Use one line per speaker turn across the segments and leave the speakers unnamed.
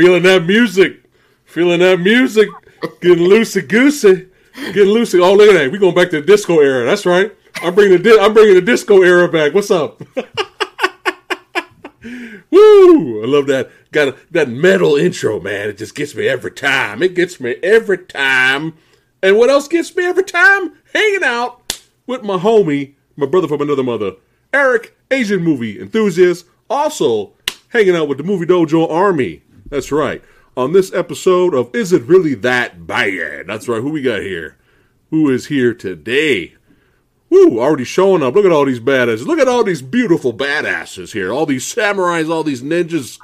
Feeling that music. Feeling that music. Getting loosey goosey. Getting loosey. Oh, look at that. We going back to the disco era. That's right. I'm bringing the di- I'm bringing the disco era back. What's up? Woo! I love that. Got a, that metal intro, man. It just gets me every time. It gets me every time. And what else gets me every time? Hanging out with my homie, my brother from another mother, Eric, Asian movie enthusiast. Also hanging out with the Movie Dojo Army. That's right. On this episode of Is It Really That Bad? That's right. Who we got here? Who is here today? Woo, already showing up. Look at all these badasses. Look at all these beautiful badasses here. All these samurais, all these ninjas.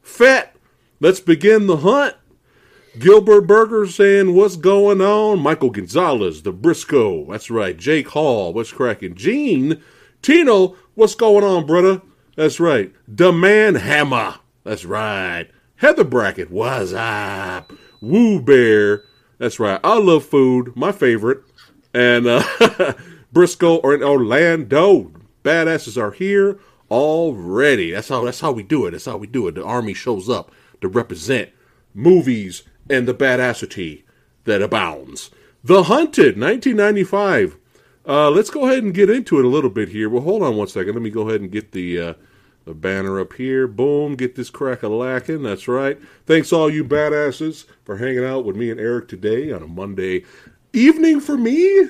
Fat. Let's begin the hunt. Gilbert Berger saying, What's going on? Michael Gonzalez, the Briscoe. That's right. Jake Hall, what's cracking? Gene, Tino, what's going on, brother? That's right. The Man Hammer. That's right. Heather Brackett, what's up? Woo Bear. That's right. I love food, my favorite. And uh, Briscoe or in Orlando. Badasses are here already. That's how that's how we do it. That's how we do it. The army shows up to represent movies and the badassity that abounds. The Hunted, 1995. Uh, let's go ahead and get into it a little bit here. Well, hold on one second. Let me go ahead and get the uh, the banner up here. Boom, get this crack a lacking. That's right. Thanks all you badasses for hanging out with me and Eric today on a Monday evening for me.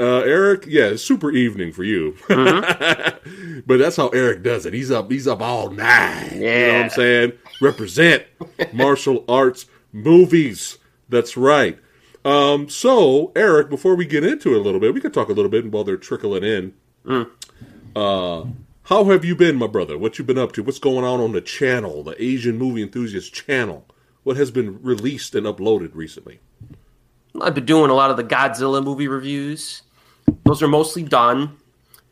Uh, Eric, yeah, super evening for you. Mm-hmm. but that's how Eric does it. He's up, he's up all night. Yeah. You know what I'm saying? Represent martial arts movies. That's right. Um, so, Eric, before we get into it a little bit, we could talk a little bit while they're trickling in. Mm. Uh, how have you been, my brother? What you been up to? What's going on on the channel, the Asian Movie Enthusiast channel? What has been released and uploaded recently?
I've been doing a lot of the Godzilla movie reviews. Those are mostly done,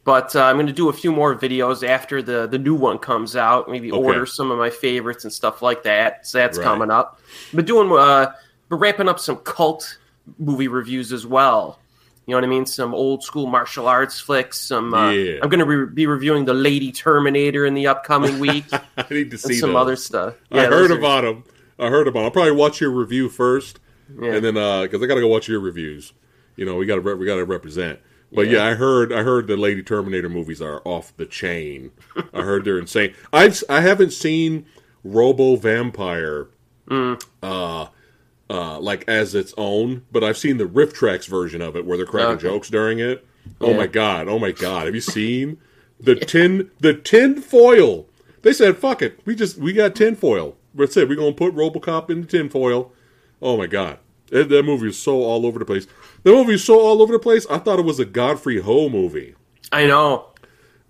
but uh, I'm going to do a few more videos after the the new one comes out. Maybe okay. order some of my favorites and stuff like that. So that's right. coming up. But doing, uh, but ramping up some cult movie reviews as well. You know what I mean? Some old school martial arts flicks. Some. Uh, yeah. I'm going to re- be reviewing the Lady Terminator in the upcoming week.
I need to see
some
those.
other stuff.
Yeah, I heard about are... them. I heard about. Them. I'll probably watch your review first, yeah. and then because uh, I got to go watch your reviews. You know, we got to re- we got to represent. But yeah. yeah. I heard I heard the Lady Terminator movies are off the chain. I heard they're insane. I've I haven't seen Robo Vampire, mm. uh, uh, like as its own, but I've seen the RiffTrax version of it where they're cracking okay. jokes during it. Oh my god! Oh my god! Have you seen the tin the tin foil? They said, "Fuck it, we just we got tin foil." That's it. We're gonna put RoboCop in the tin foil. Oh my god! That, that movie is so all over the place. That movie is so all over the place. I thought it was a Godfrey Ho movie.
I know.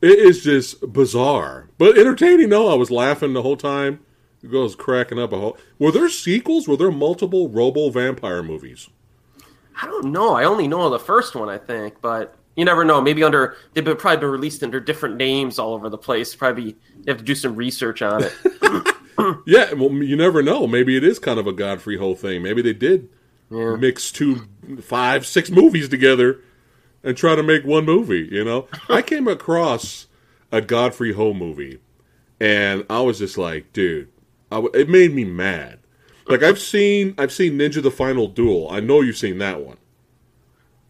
It is just bizarre, but entertaining. No, I was laughing the whole time. Goes cracking up a whole. Were there sequels? Were there multiple Robo Vampire movies?
I don't know. I only know the first one, I think, but you never know. Maybe under they've been, probably been released under different names all over the place. Probably you have to do some research on it.
yeah, well, you never know. Maybe it is kind of a Godfrey Ho thing. Maybe they did yeah. mix two, five, six movies together and try to make one movie. You know, I came across a Godfrey Ho movie, and I was just like, dude, w- it made me mad. Like I've seen, I've seen Ninja: The Final Duel. I know you've seen that one.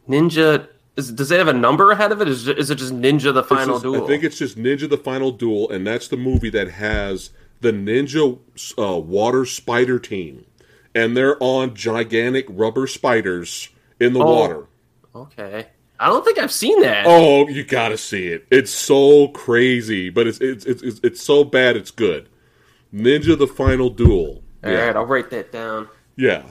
Ninja is, does it have a number ahead of it? Is, is it just Ninja: The Final
just,
Duel?
I think it's just Ninja: The Final Duel, and that's the movie that has the Ninja uh, Water Spider Team and they're on gigantic rubber spiders in the oh, water.
Okay. I don't think I've seen that.
Oh, you got to see it. It's so crazy, but it's, it's it's it's so bad it's good. Ninja the Final Duel.
All yeah. right, I'll write that down.
Yeah.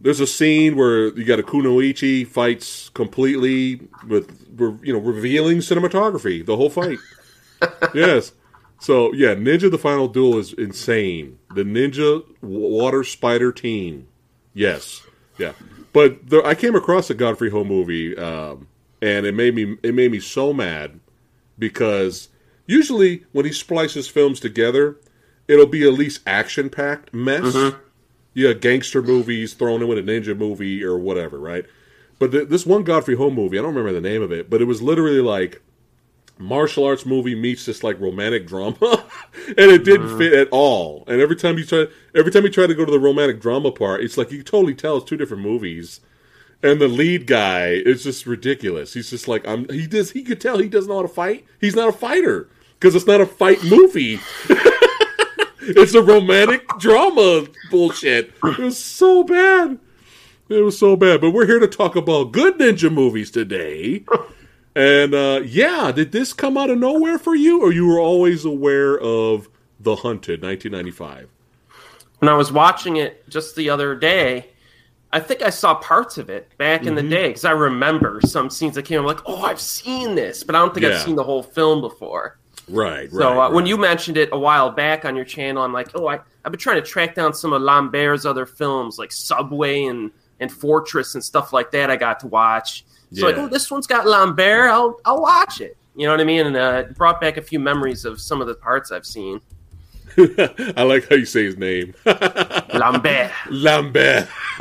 There's a scene where you got a Kunoichi fights completely with you know revealing cinematography the whole fight. yes. So yeah, Ninja the Final Duel is insane. The Ninja Water Spider Team. Yes, yeah. But the, I came across a Godfrey Ho movie, um, and it made me it made me so mad because usually when he splices films together, it'll be at least action packed mess. Mm-hmm. Yeah, gangster movies thrown in with a ninja movie or whatever, right? But th- this one Godfrey Ho movie, I don't remember the name of it, but it was literally like martial arts movie meets this like romantic drama, and it didn't mm. fit at all. And every time you try, every time you try to go to the romantic drama part, it's like you totally tell it's two different movies. And the lead guy is just ridiculous. He's just like I'm. He does. He could tell he doesn't know how to fight. He's not a fighter because it's not a fight movie. it's a romantic drama bullshit. It was so bad. It was so bad. But we're here to talk about good ninja movies today. And uh, yeah, did this come out of nowhere for you, or you were always aware of The Hunted, 1995?
When I was watching it just the other day, I think I saw parts of it back in mm-hmm. the day because I remember some scenes that came. I'm like, oh, I've seen this, but I don't think yeah. I've seen the whole film before.
Right.
So
right,
uh,
right.
when you mentioned it a while back on your channel, I'm like, oh, I, I've been trying to track down some of Lambert's other films like Subway and and Fortress and stuff like that. I got to watch. So yeah. like, oh, this one's got Lambert. I'll I'll watch it. You know what I mean? And uh, it brought back a few memories of some of the parts I've seen.
I like how you say his name.
Lambert.
Lambert.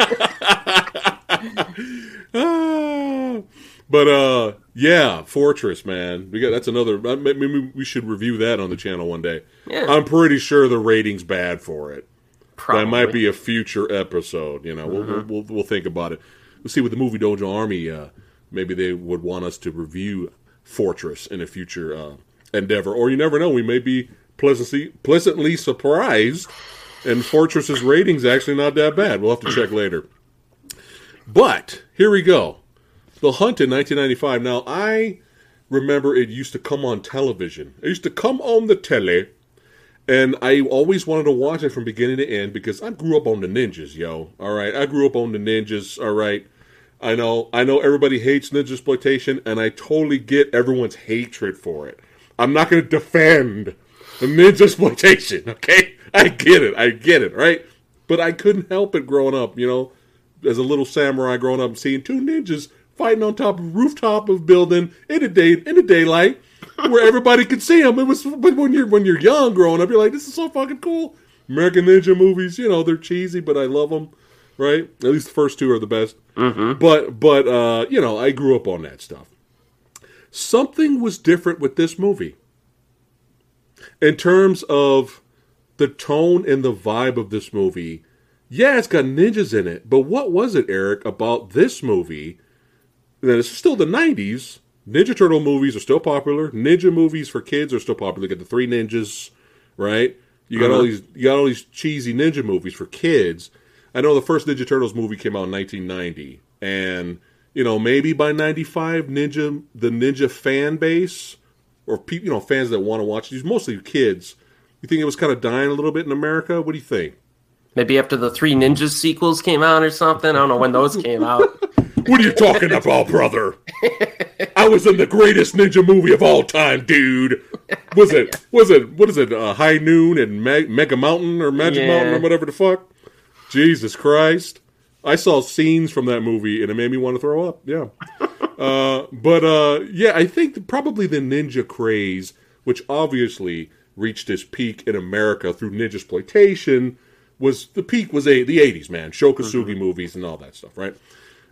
ah. But uh, yeah, Fortress, man. We got that's another. Uh, maybe we should review that on the channel one day.
Yeah.
I'm pretty sure the rating's bad for it. Probably. That might be a future episode. You know, mm-hmm. we'll, we'll, we'll we'll think about it. We'll see with the movie Dojo Army. Uh, maybe they would want us to review Fortress in a future uh, endeavor, or you never know. We may be pleasantly pleasantly surprised, and Fortress's rating's actually not that bad. We'll have to check later. But here we go. The Hunted 1995. Now, I remember it used to come on television. It used to come on the telly, and I always wanted to watch it from beginning to end because I grew up on the ninjas, yo. All right, I grew up on the ninjas. All right, I know, I know everybody hates ninja exploitation, and I totally get everyone's hatred for it. I'm not going to defend the ninja exploitation. Okay, I get it, I get it, right? But I couldn't help it growing up, you know, as a little samurai growing up, seeing two ninjas fighting on top of rooftop of building in the day in the daylight where everybody could see them. It was but when you're when you're young growing up, you're like, this is so fucking cool. American Ninja movies, you know, they're cheesy, but I love them. Right? At least the first two are the best.
Mm-hmm.
But but uh, you know, I grew up on that stuff. Something was different with this movie in terms of the tone and the vibe of this movie. Yeah, it's got ninjas in it, but what was it, Eric, about this movie then it's still the 90s. Ninja Turtle movies are still popular. Ninja movies for kids are still popular. You got the Three Ninjas, right? You got uh-huh. all these you got all these cheesy ninja movies for kids. I know the first Ninja Turtles movie came out in 1990 and you know, maybe by 95 Ninja the Ninja fan base or people, you know, fans that want to watch these mostly kids. You think it was kind of dying a little bit in America? What do you think?
Maybe after the Three Ninjas sequels came out or something. I don't know when those came out.
What are you talking about, brother? I was in the greatest ninja movie of all time, dude. Was it? Was it? What is it? Uh, High Noon and Mega Mountain or Magic yeah. Mountain or whatever the fuck? Jesus Christ! I saw scenes from that movie and it made me want to throw up. Yeah. Uh, but uh, yeah, I think probably the ninja craze, which obviously reached its peak in America through ninja exploitation, was the peak was a, the '80s, man. Sho Kosugi mm-hmm. movies and all that stuff, right?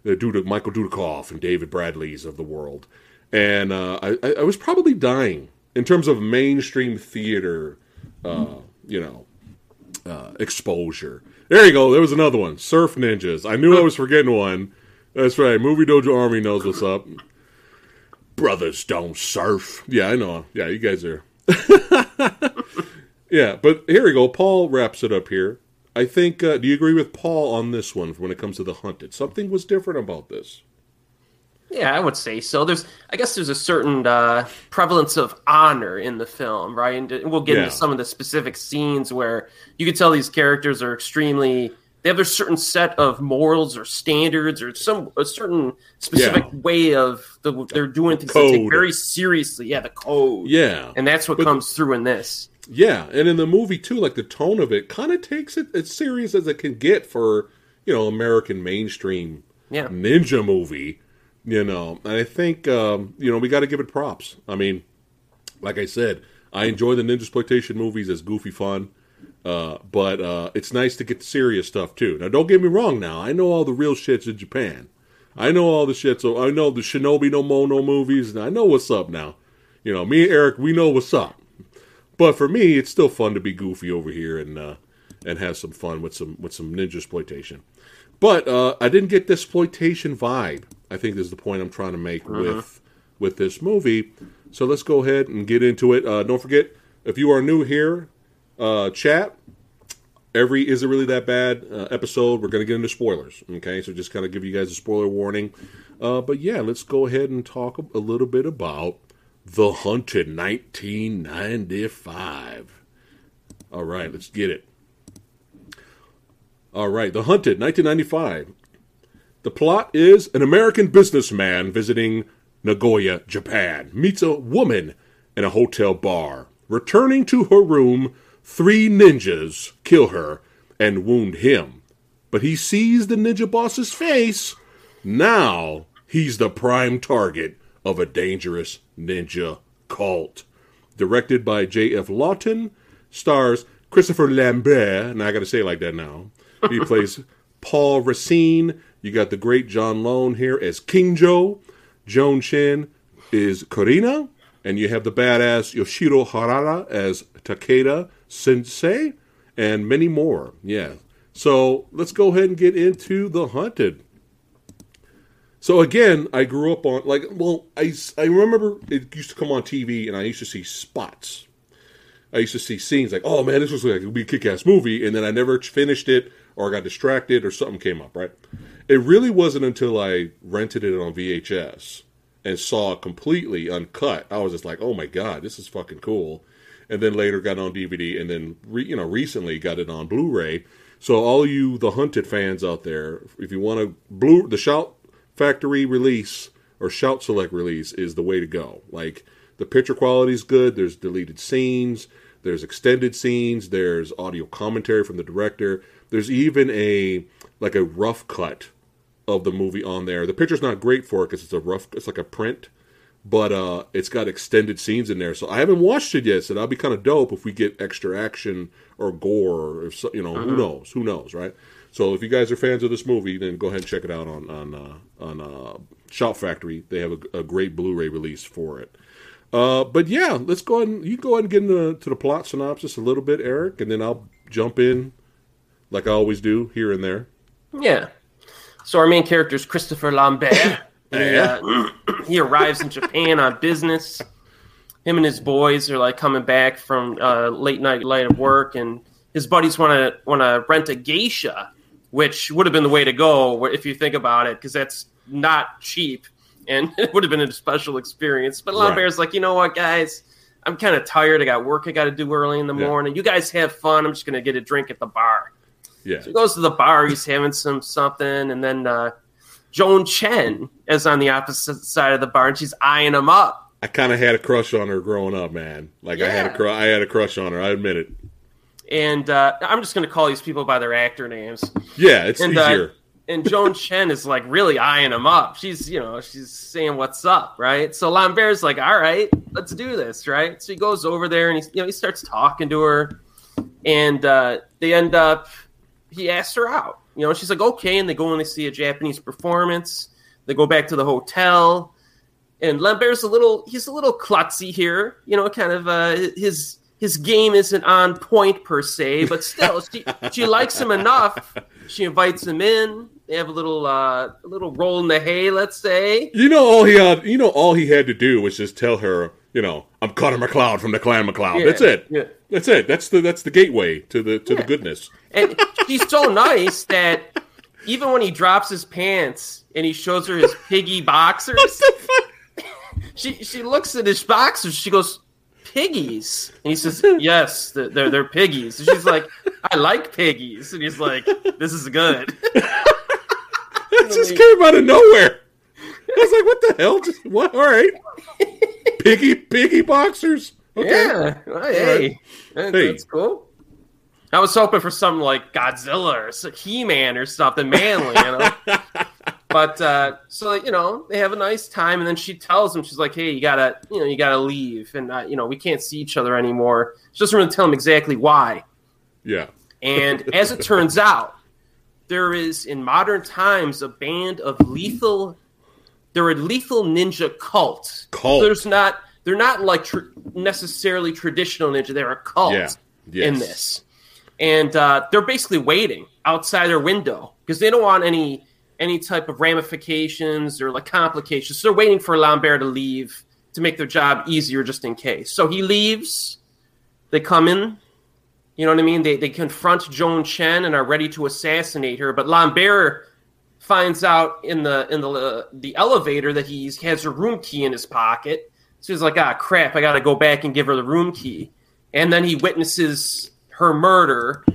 The Duda, Michael Dudikoff and David Bradley's of the world. And uh, I, I, was probably dying in terms of mainstream theater, uh, you know, uh, exposure. There you go. There was another one. Surf Ninjas. I knew I was forgetting one. That's right. Movie Dojo Army knows what's up. Brothers don't surf. Yeah, I know. Yeah, you guys are. yeah, but here we go. Paul wraps it up here. I think. Uh, do you agree with Paul on this one when it comes to the hunted? Something was different about this.
Yeah, I would say so. There's, I guess, there's a certain uh, prevalence of honor in the film, right? And we'll get yeah. into some of the specific scenes where you can tell these characters are extremely. They have a certain set of morals or standards or some a certain specific yeah. way of the, they're doing things they take very seriously. Yeah, the code.
Yeah,
and that's what but, comes through in this.
Yeah, and in the movie too, like the tone of it kind of takes it as serious as it can get for you know American mainstream
yeah.
ninja movie. You know, and I think um, you know we got to give it props. I mean, like I said, I enjoy the ninja exploitation movies as goofy fun. Uh, but uh, it's nice to get serious stuff too. Now, don't get me wrong. Now, I know all the real shits in Japan. I know all the shits. So I know the Shinobi no Mono movies, and I know what's up now. You know, me and Eric, we know what's up. But for me, it's still fun to be goofy over here and uh, and have some fun with some with some ninja exploitation. But uh, I didn't get this exploitation vibe. I think this is the point I'm trying to make
Mm-hmm.
with with this movie. So let's go ahead and get into it. Uh, don't forget, if you are new here, uh, chat. Every is it really that bad uh, episode? We're going to get into spoilers. Okay, so just kind of give you guys a spoiler warning. Uh, but yeah, let's go ahead and talk a little bit about the Hunted 1995. All right, let's get it. All right, The Hunted 1995. The plot is an American businessman visiting Nagoya, Japan, meets a woman in a hotel bar. Returning to her room, three ninjas kill her and wound him. But he sees the ninja boss's face. Now he's the prime target of a dangerous ninja cult. Directed by J.F. Lawton, stars Christopher Lambert, and I got to say it like that now. He plays Paul Racine. You got the great John Lone here as Kinjo. Joan Chen is Kirina. And you have the badass Yoshio Harada as Takeda Sensei. And many more. Yeah. So let's go ahead and get into The Hunted. So again, I grew up on like well, I I remember it used to come on TV, and I used to see spots. I used to see scenes like, oh man, this was like it would be a kick-ass movie, and then I never finished it, or I got distracted, or something came up. Right? It really wasn't until I rented it on VHS and saw it completely uncut. I was just like, oh my god, this is fucking cool. And then later got on DVD, and then re, you know recently got it on Blu-ray. So all you the Hunted fans out there, if you want to blue the Shout Factory release or Shout Select release is the way to go. Like the picture quality is good. There's deleted scenes. There's extended scenes. There's audio commentary from the director. There's even a like a rough cut of the movie on there. The picture's not great for it because it's a rough. It's like a print, but uh, it's got extended scenes in there. So I haven't watched it yet. So that'll be kind of dope if we get extra action or gore or if so, you know who knows who knows right. So if you guys are fans of this movie, then go ahead and check it out on on uh, on uh, Shout Factory. They have a, a great Blu-ray release for it. Uh, but yeah, let's go ahead and you go ahead and get into to the plot synopsis a little bit, Eric, and then I'll jump in like I always do here and there.
Yeah. So our main character is Christopher Lambert. he, uh, he arrives in Japan on business. Him and his boys are like coming back from uh, late night light of work, and his buddies want to want to rent a geisha, which would have been the way to go if you think about it, because that's not cheap, and it would have been a special experience. But Lambert's like, you know what, guys, I'm kind of tired. I got work I got to do early in the
Yeah.
morning. You guys have fun. I'm just gonna get a drink at the bar.
Yeah,
So he goes to the bar. He's having some something, and then uh, Joan Chen is on the opposite side of the bar, and she's eyeing him up.
I kind of had a crush on her growing up, man. Like I had a
Yeah.
cru- I had a crush on her. I admit it.
And uh, I'm just going to call these people by their actor names.
Yeah, it's
And, uh,
easier.
And Joan Chen is like really eyeing him up. She's, you know, she's saying what's up, right? So Lambert's like, all right, let's do this, right? So he goes over there and he, you know, he starts talking to her, and uh, they end up. He asks her out, you know. She's like, okay, and they go and they see a Japanese performance. They go back to the hotel, and Lambert's a little. He's a little klutzy here, you know. Kind of uh, his his game isn't on point per se, but still, she she likes him enough. She invites him in. They have a little uh, a little roll in the hay, let's say.
You know all he had. You know all he had to do was just tell her. You know, I'm Cutter MacLeod from the Clan MacLeod.
Yeah,
That's it.
yeah.
That's it. That's the that's the gateway to the to the goodness.
And she's so nice that even when he drops his pants and he shows her his piggy boxers, she she looks at his boxers. She goes, "Piggies," and he says, "Yes, they're they're, they're piggies." And she's like, "I like piggies," and he's like, "This is good."
that just came out of nowhere. I was like, what the hell? Just what? All right. Piggy piggy boxers. Okay.
Yeah, well, hey, that-
Hey.
that's cool. I was hoping for something like Godzilla or He Man or something manly, you know. but uh, so you know they have a nice time, and then she tells him she's like, "Hey, you gotta, you know, you gotta leave, and uh, you know we can't see each other anymore." She doesn't really tell him exactly why.
Yeah.
And as it turns out, there is in modern times a band of lethal. They're a lethal ninja cult.
Cult.
There's not. they're not like tr- necessarily traditional ninja. They're a cult
Yeah. Yes.
in this, and uh, they're basically waiting outside their window because they don't want any any type of ramifications or like complications. So they're waiting for Lambert to leave to make their job easier, just in case. So he leaves. They come in. You know what I mean? They they confront Joan Chen and are ready to assassinate her, but Lambert finds out in the in the the elevator that he has her room key in his pocket. So he's like, ah, crap! I got to go back and give her the room key. And then he witnesses her murder.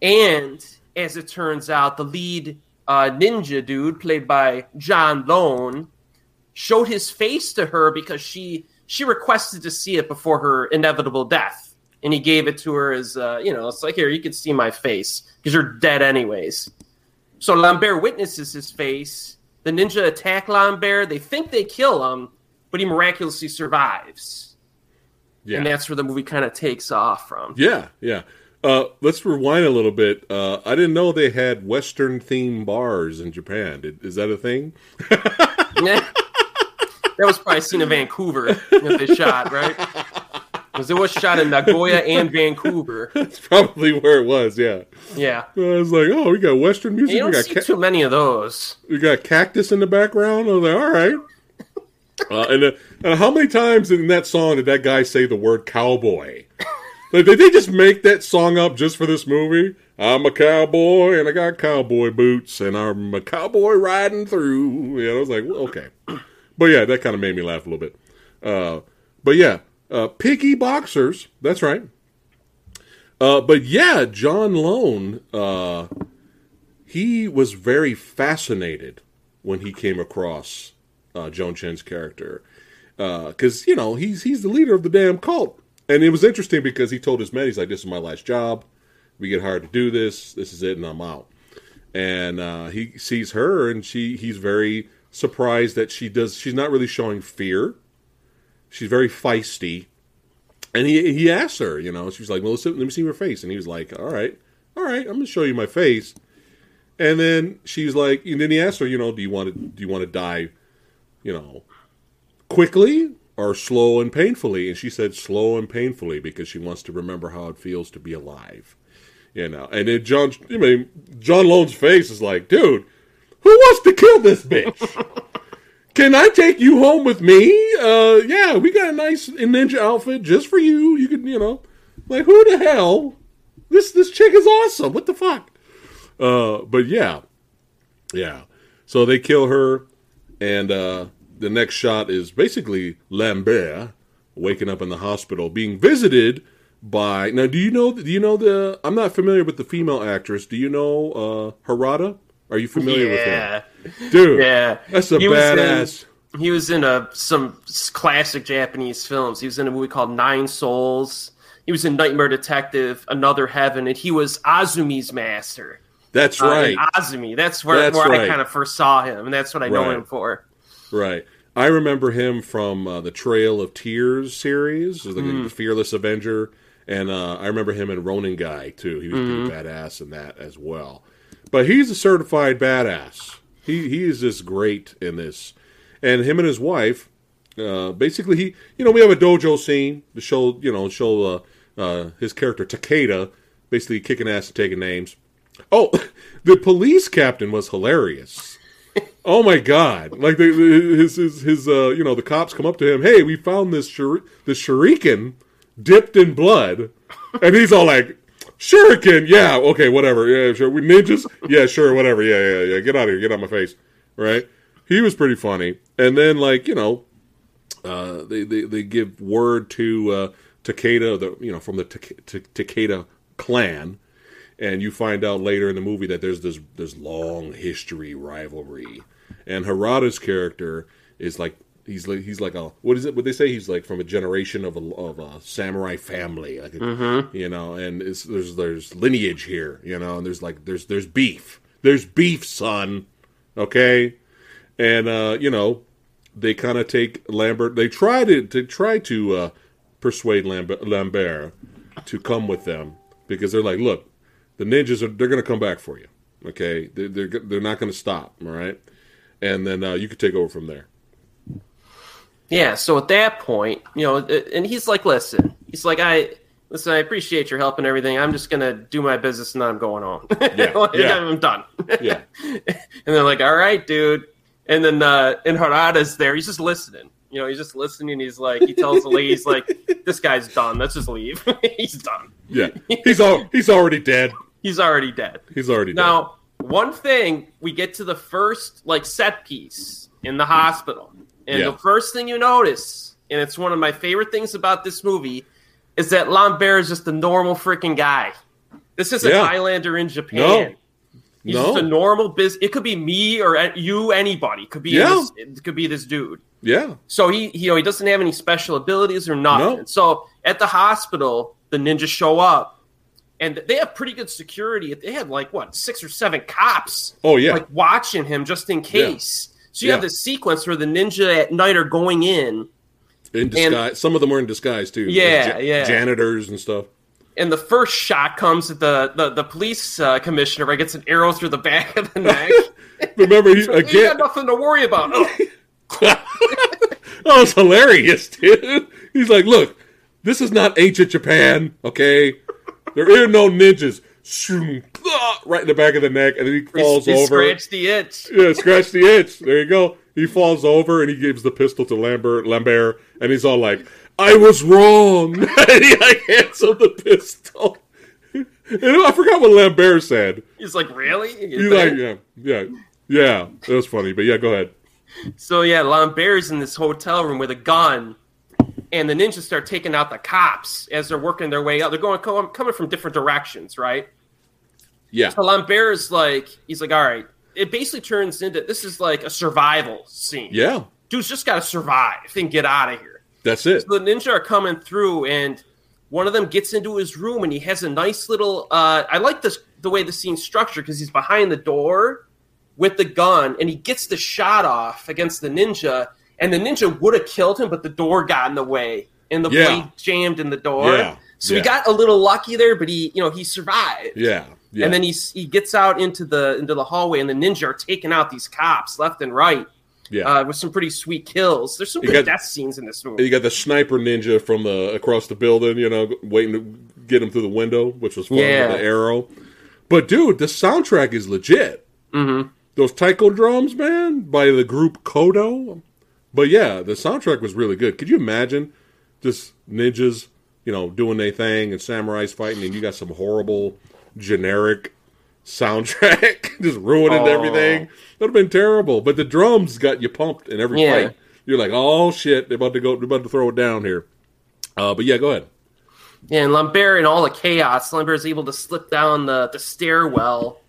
And as it turns out, the lead uh, ninja dude, played by John Lone, showed his face to her because she she requested to see it before her inevitable death, and he gave it to her as uh, you know, it's like here you can see my face because you're dead anyways. So Lambert witnesses his face. The ninja attack Lambert. They think they kill him, but he miraculously survives.
Yeah.
And that's where the movie kind of takes off from.
Yeah, yeah. Uh, let's rewind a little bit. Uh, I didn't know they had Western themed bars in Japan. Did, is that a thing?
that was probably seen in Vancouver that they shot, right? Because it was shot in Nagoya and Vancouver.
That's probably where it was. Yeah.
Yeah.
I was like, oh, we got Western music.
You don't
got
see
ca-
too many of those.
we got cactus in the background. I was like, all right. Uh, and, uh, and how many times in that song did that guy say the word cowboy? Like, did they just make that song up just for this movie? I'm a cowboy and I got cowboy boots and I'm a cowboy riding through. Yeah, I was like, well, okay. But yeah, that kind of made me laugh a little bit. Uh, but yeah, uh, piggy boxers. That's right. Uh, but yeah, John Lone, uh, he was very fascinated when he came across uh, Joan Chen's character because you know he's he's the leader of the damn cult, and it was interesting because he told his men he's like, "This is my last job. We get hired to do this. This is it, and I'm out." And uh, he sees her, and she he's very surprised that she does. She's not really showing fear. She's very feisty, and he he asks her, you know, she's like, "Well, let me see your face," and he was like, "All right, all right, I'm gonna show you my face." And then she's like, and then he asked her, you know, do you want to do you want to die, you know, quickly or slow and painfully? And she said slow and painfully because she wants to remember how it feels to be alive, you know. And then John, I mean, John Lone's face is like, dude, who wants to kill this bitch? Can I take you home with me? Uh, yeah, we got a nice ninja outfit just for you. You can, you know, like who the hell? This this chick is awesome. What the fuck? Uh, but yeah, yeah. So they kill her, and uh, the next shot is basically Lambert waking up in the hospital, being visited by. Now, do you know? Do you know the? I'm not familiar with the female actress. Do you know uh, Harada? Are you familiar with her? Dude,
Yeah.
that's a
He was in-
badass.
He was in a, some classic Japanese films. He was in a movie called Nine Souls. He was in Nightmare Detective, Another Heaven, and he was Azumi's master.
That's
Uh,
right.
in Azumi. That's where,
That's
where I kind of first saw him, and that's what I know him for.
Right. I remember him from uh, the Trail of Tears series, the,
Hmm.
the Fearless Avenger, and uh, I remember him in Ronin Gai too. He was
Hmm.
pretty badass in that as well. But he's a certified badass. He he is just great in this, and him and his wife. Uh, basically, he you know we have a dojo scene to show you know show uh, uh, his character Takeda basically kicking ass and taking names. Oh, the police captain was hilarious. Oh my god! Like the, the- his his his uh you know the cops come up to him. Hey, we found this shuri- this shuriken dipped in blood, and he's all like, "Shuriken, yeah, okay, whatever, yeah, sure. We ninjas, yeah, sure, whatever, yeah, yeah, yeah. Get out of here, get out of my face." Right? He was pretty funny, and then like you know, uh, they, they they give word to uh, Takeda, the you know from the Tak- Tak- Takeda clan, and you find out later in the movie that there's this this long history rivalry, and Harada's character is like he's like he's like a what is it? What they say? He's like from a generation of a of a samurai family, like a, you know, and it's, there's there's lineage here, you know, and there's like there's there's beef, there's beef, son, okay, and uh, you know they kind of take Lambert. They try to to try to uh, persuade Lambert, Lambert to come with them because they're like, look, the ninjas are they're going to come back for you. Okay, they're they're, they're not going to stop. All right, and then uh, you could take over from there.
Yeah, so at that point, you know, and he's like, listen, he's like, I listen, I appreciate your help and everything. I'm just gonna do my business and then I'm going home.
Yeah,
Like,
yeah.
I'm done.
Yeah.
and they're like, all right, dude. And then uh and Harada's there, he's just listening. You know, he's just listening. He's like, he tells the lady, he's like, this guy's done. Let's just leave. he's done.
Yeah, he's all he's already dead.
He's already dead.
He's already dead.
Now, one thing, we get to the first like set piece in the hospital. And
Yeah.
the first thing you notice, and it's one of my favorite things about this movie, is that Lambert is just a normal freaking guy. This is a
Yeah.
Highlander in Japan.
No.
He's
No.
just a normal biz. It could be me or you, anybody. It could be
Yeah.
this, it could be this dude.
Yeah,
So he, he, you know, he doesn't have any special abilities or nothing.
No.
So at the hospital, the ninjas show up, and they have pretty good security. They had like what six or seven cops,
Oh, yeah.
like watching him just in case. So you
Yeah.
have this sequence where the ninja at night are going in,
in disguise. Some of them were in disguise too.
Yeah,
Like
yeah.
Janitors and stuff.
and the first shot comes at the the, the police uh, commissioner. Right, gets an arrow through the back of the neck.
Remember, he,
you got nothing to worry about. Oh,
oh, it's hilarious, dude. He's like, look, this is not ancient Japan, okay? There are no ninjas. Shoom, ah, right in the back of the neck, and then he falls
he
over.
scratched the itch.
Yeah, scratch the itch. There you go. He falls over and he gives the pistol to Lambert, Lambert, and he's all like, "I was wrong." and he like hands him the pistol. and I forgot what Lambert said.
He's like, really?
He's like, "Yeah, yeah, yeah." That was funny, but yeah, go ahead.
So yeah, Lambert's in this hotel room with a gun, and the ninjas start taking out the cops as they're working their way out. They're going coming from different directions, right?
Yeah,
So Lambert's like, he's like, all right. It basically turns into this is like a survival scene.
yeah,
dude's just got to survive and get out of here.
that's it.
So the ninja are coming through, and one of them gets into his room, and he has a nice little. Uh, I like this the way the scene's structured because he's behind the door with the gun, and he gets the shot off against the ninja, and the ninja would have killed him, but the door got in the way, and the
Yeah.
blade jammed in the door.
Yeah,
So
yeah.
he got a little lucky there, but he, you know, he survived.
Yeah, yeah.
And then he's, he gets out into the into the hallway, and the ninja are taking out these cops left and right
yeah.
uh, with some pretty sweet kills. There's some
You
good
got-
death scenes in this movie.
you got the sniper ninja from the across the building, you know, waiting to get him through the window, which was fun
Yeah.
with the arrow. But dude, the soundtrack is legit.
Mm-hmm.
Those taiko drums, man, by the group Kodo. But yeah, the soundtrack was really good. Could you imagine just ninjas, you know, doing their thing and samurais fighting, and you got some horrible generic soundtrack just ruining
Oh.
everything? That'd have been terrible. But the drums got you pumped in every
Yeah.
fight. You're like, oh shit, they're about to go, they're about to throw it down here. Uh, but yeah, go ahead.
Yeah, and Lambert in all the chaos, Lambert is able to slip down the, the stairwell,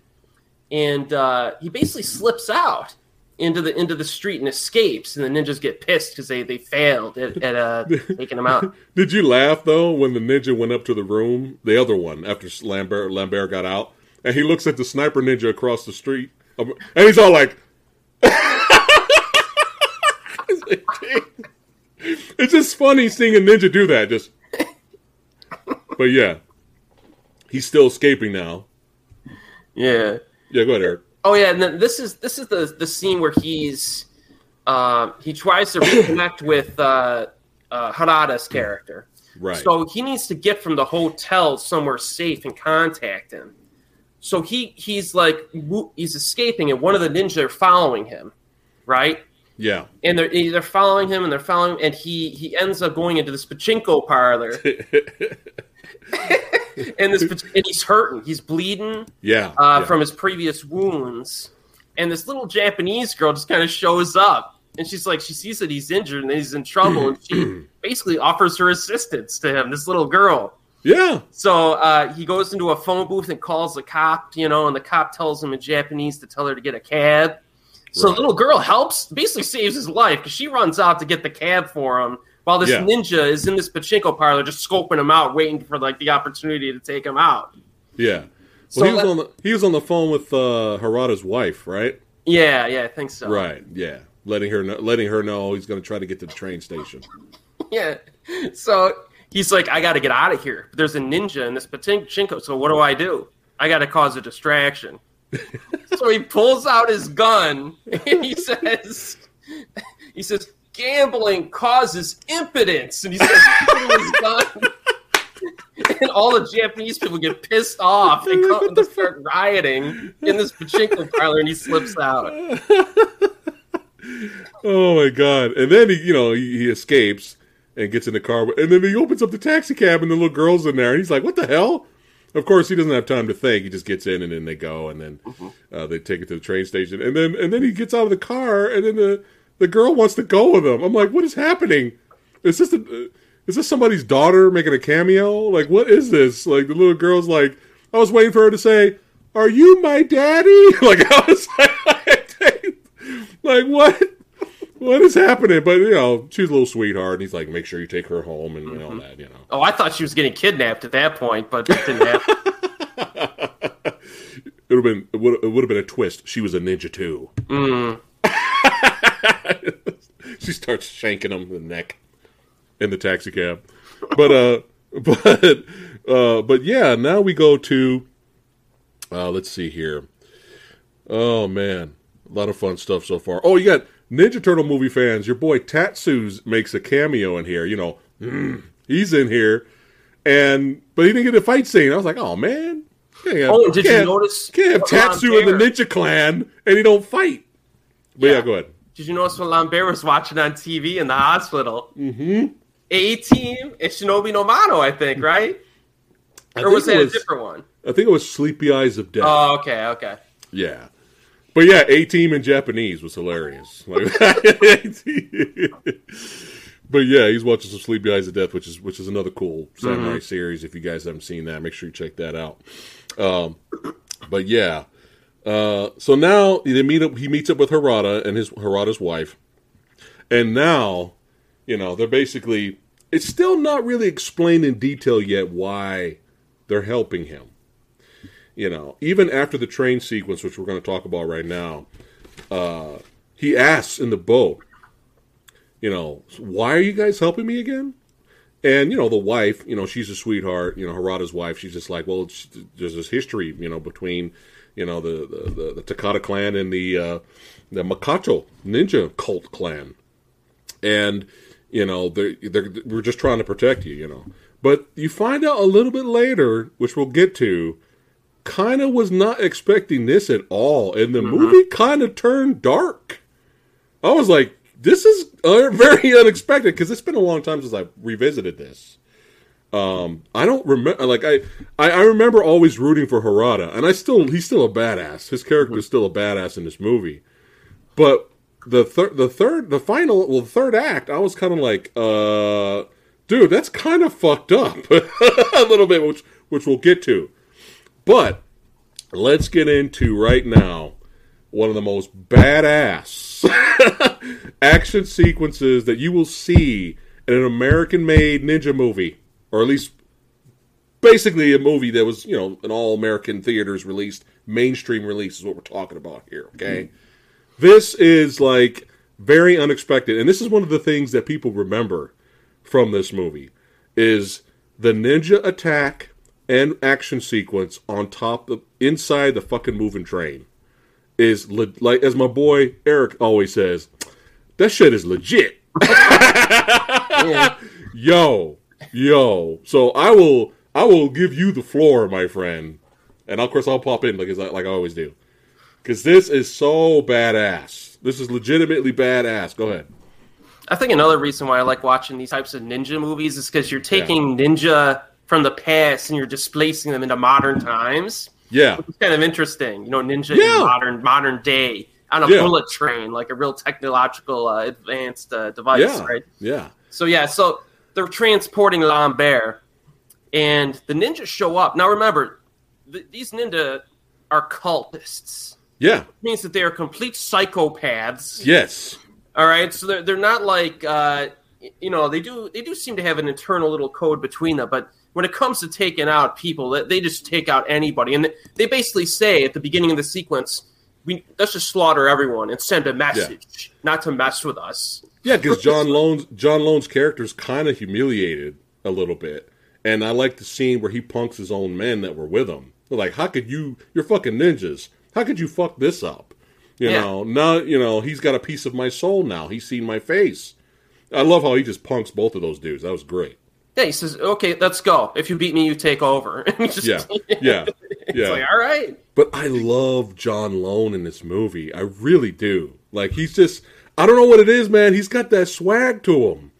and uh, he basically slips out into the into the street and escapes. And the ninjas get pissed because they, they failed at, at uh, taking him out.
Did you laugh though when the ninja went up to the room, the other one, after Lambert Lambert got out, and he looks at the sniper ninja across the street, um, and he's all like, "It's just funny seeing a ninja do that." Just, but yeah, he's still escaping now.
Yeah.
Yeah, go ahead, Eric.
Oh yeah, and then this is this is the the scene where he's um, he tries to reconnect with uh, uh, Harada's character.
Right.
So he needs to get from the hotel somewhere safe and contact him. So he he's like he's escaping, and one of the ninja are following him, right?
Yeah,
And they're they're following him, and they're following, and he he ends up going into this pachinko parlor, and this and he's hurting, he's bleeding
yeah,
uh,
yeah.
from his previous wounds, and this little Japanese girl just kind of shows up, and she's like, she sees that he's injured and he's in trouble, and she basically offers her assistance to him. This little girl.
yeah,
So uh, he goes into a phone booth and calls the cop, you know, and the cop tells him in Japanese to tell her to get a cab. So
Right.
the little girl helps, basically saves his life because she runs out to get the cab for him, while this
Yeah.
ninja is in this pachinko parlor just scoping him out, waiting for like the opportunity to take him out.
yeah. Well,
So
he was on the he was on the phone with uh, Harada's wife, right?
Yeah, yeah, I think so.
Right. Yeah. Letting her know, letting her know he's going to try to get to the train station.
Yeah. So he's like, I got to get out of here. There's a ninja in this pachinko. So what do I do? I got to cause a distraction. so he pulls out his gun and he says, he says, gambling causes impotence, and he says, his gun. and all the Japanese people get pissed off and come and start rioting in this pachinko parlor, and he slips out.
oh my god! And then he, you know, he, he, escapes and gets in the car, and then he opens up the taxi cab, and the little girl's in there, and he's like, "What the hell?" Of course, he doesn't have time to think. He just gets in, and then they go, and then mm-hmm. uh, they take it to the train station, and then and then he gets out of the car, and then the the girl wants to go with him. I'm like, "What is happening? Is this a, is this somebody's daughter making a cameo? Like, what is this?" Like the little girl's like, I was waiting for her to say, "Are you my daddy?" Like I was like, like what? What is happening? But you know, she's a little sweetheart, and he's like, make sure you take her home and, mm-hmm. all that. You know.
Oh, I thought she was getting kidnapped at that point, but it didn't happen.
it would have been it would, it would have been a twist. She was a ninja too.
Mm.
she starts shanking him in the neck in the taxi cab. But uh, but uh, but yeah. Now we go to uh, let's see here. Oh man, a lot of fun stuff so far. Oh, you got Ninja Turtle movie fans, your boy Tatsus makes a cameo in here. You know, mm, he's in here, and but he didn't get a fight scene. I was like, oh man.
Have, oh, did you notice?
Can't have Tatsu in the Ninja Clan and he don't fight. But yeah, yeah go ahead.
Did you notice when Lambert was watching on TV in the hospital?
Mm-hmm.
A team, it's Shinobi no Mono, I think, right? I or think was it was, a different one?
I think it was Sleepy Eyes of Death.
Oh, okay, okay.
Yeah. But yeah, A Team in Japanese was hilarious. but yeah, he's watching some Sleepy Eyes of Death, which is which is another cool samurai mm-hmm. series. If you guys haven't seen that, make sure you check that out. Um, but yeah, uh, so now they meet up. He meets up with Harada and his Harada's wife, and now, you know, they're basically. It's still not really explained in detail yet why they're helping him. You know, even after the train sequence, which we're going to talk about right now, uh, he asks in the boat, you know, why are you guys helping me again? And you know, the wife, you know, she's a sweetheart. You know, Harada's wife. She's just like, well, there's this history, you know, between you know the the, the, the Takata clan and the uh, the Makato ninja cult clan, and you know, they're, they're we're just trying to protect you, you know. But you find out a little bit later, which we'll get to, kind of was not expecting this at all, and the mm-hmm. movie kind of turned dark. I was like, this is uh, very unexpected because it's been a long time since I revisited this. Um, I don't remember. Like I, I, I, remember always rooting for Harada, and I still he's still a badass. His character is still a badass in this movie. But the third, the third, the final, well, the third act, I was kind of like, uh, dude, that's kind of fucked up a little bit, which which we'll get to. But let's get into right now one of the most badass action sequences that you will see in an American made ninja movie, or at least basically a movie that was, you know, an all American theaters released, mainstream release is what we're talking about here, okay? Mm-hmm. This is like very unexpected, and this is one of the things that people remember from this movie is the ninja attack and action sequence on top of inside the fucking moving train is le- like as my boy Erik always says, that shit is legit. yo, yo. So I will I will give you the floor, my friend, and of course I'll pop in like like I always do, because this is so badass. This is legitimately badass. Go ahead.
I think another reason why I like watching these types of ninja movies is because you're taking yeah. ninja from the past and you're displacing them into modern times.
Yeah,
it's kind of interesting. You know, ninja yeah. in modern modern day on a yeah. bullet train, like a real technological uh, advanced uh, device,
yeah.
right?
Yeah.
So yeah, so they're transporting Lambert, and the ninjas show up. Now remember, th- these ninja are cultists.
Yeah,
it means that they are complete psychopaths.
Yes.
All right, so they're they're not like uh, you know they do they do seem to have an internal little code between them, but when it comes to taking out people, they just take out anybody, and they basically say at the beginning of the sequence, "We let's just slaughter everyone and send a message, yeah. not to mess with us."
Yeah, because John Lone's John Lone's character is kind of humiliated a little bit, and I like the scene where he punks his own men that were with him. They're like, "How could you? You're fucking ninjas. How could you fuck this up?" You yeah. know, now you know he's got a piece of my soul. Now he's seen my face. I love how he just punks both of those dudes. That was great.
Yeah, he says, "Okay, let's go. If you beat me, you take over." just,
yeah, yeah, yeah.
Like, all right.
But I love John Lone in this movie. I really do. Like he's just, I don't know what it is, man. He's got that swag to him.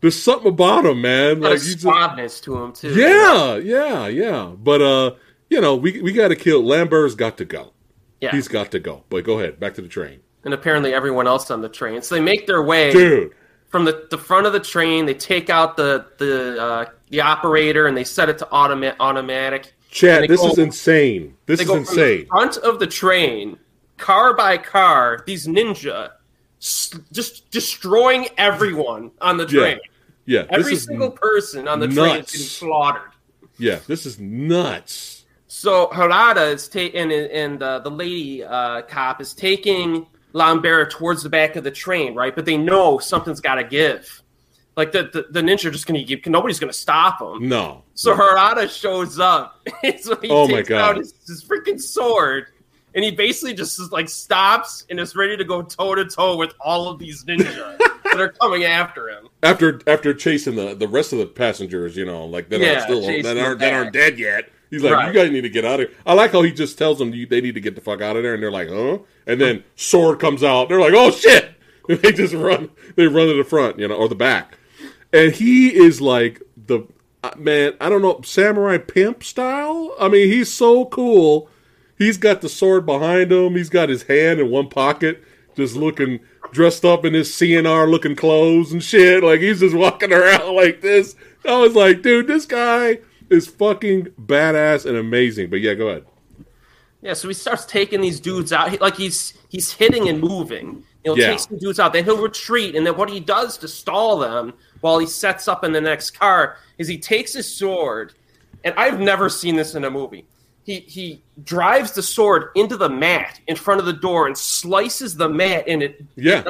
There's something about him, man. Like
a
he's
suaveness to him too.
Yeah, yeah, yeah. But uh, you know, we we got to kill. Lambert's got to go.
Yeah.
He's got to go. But go ahead, back to the train.
And apparently everyone else on the train. So they make their way
Dude,
from the, the front of the train. They take out the the uh, the operator and they set it to automa- automatic.
Chad, this
go-
is insane. This is
go from the
insane.
front of the train, car by car. These ninja s- just destroying everyone on the train.
Yeah, this
Every single person on the train is
nuts.
getting slaughtered.
yeah, this is nuts.
So Harada is taking, and, and uh, the lady uh, cop is taking Lambert towards the back of the train, right? But they know something's got to give. Like the, the, the ninja are just going to give, nobody's going to stop them.
No.
So Harada shows up. so he
Oh my
takes
God.
out his, his freaking sword, and he basically just like stops and is ready to go toe to toe with all of these ninja that are coming after him.
after after chasing the the rest of the passengers, you know, like that
Yeah,
aren't still that aren't that aren't dead yet. He's like,
Right.
you guys need to get out of here. I like how he just tells them they need to get the fuck out of there, and they're like, huh? And then sword comes out. They're like, oh shit! And they just run. They run to the front, you know, or the back. And he is like the uh, man. I don't know, samurai pimp style. I mean, he's so cool. He's got the sword behind him. He's got his hand in one pocket, just looking dressed up in his CNR looking clothes and shit. Like he's just walking around like this. I was like, dude, this guy is fucking badass and amazing. But yeah, go ahead.
Yeah, so he starts taking these dudes out. He, like he's he's hitting and moving. He'll
Yeah.
take some dudes out, then he'll retreat, and then what he does to stall them while he sets up in the next car is he takes his sword, and I've never seen this in a movie. He he drives the sword into the mat in front of the door and slices the mat, and it
Yeah.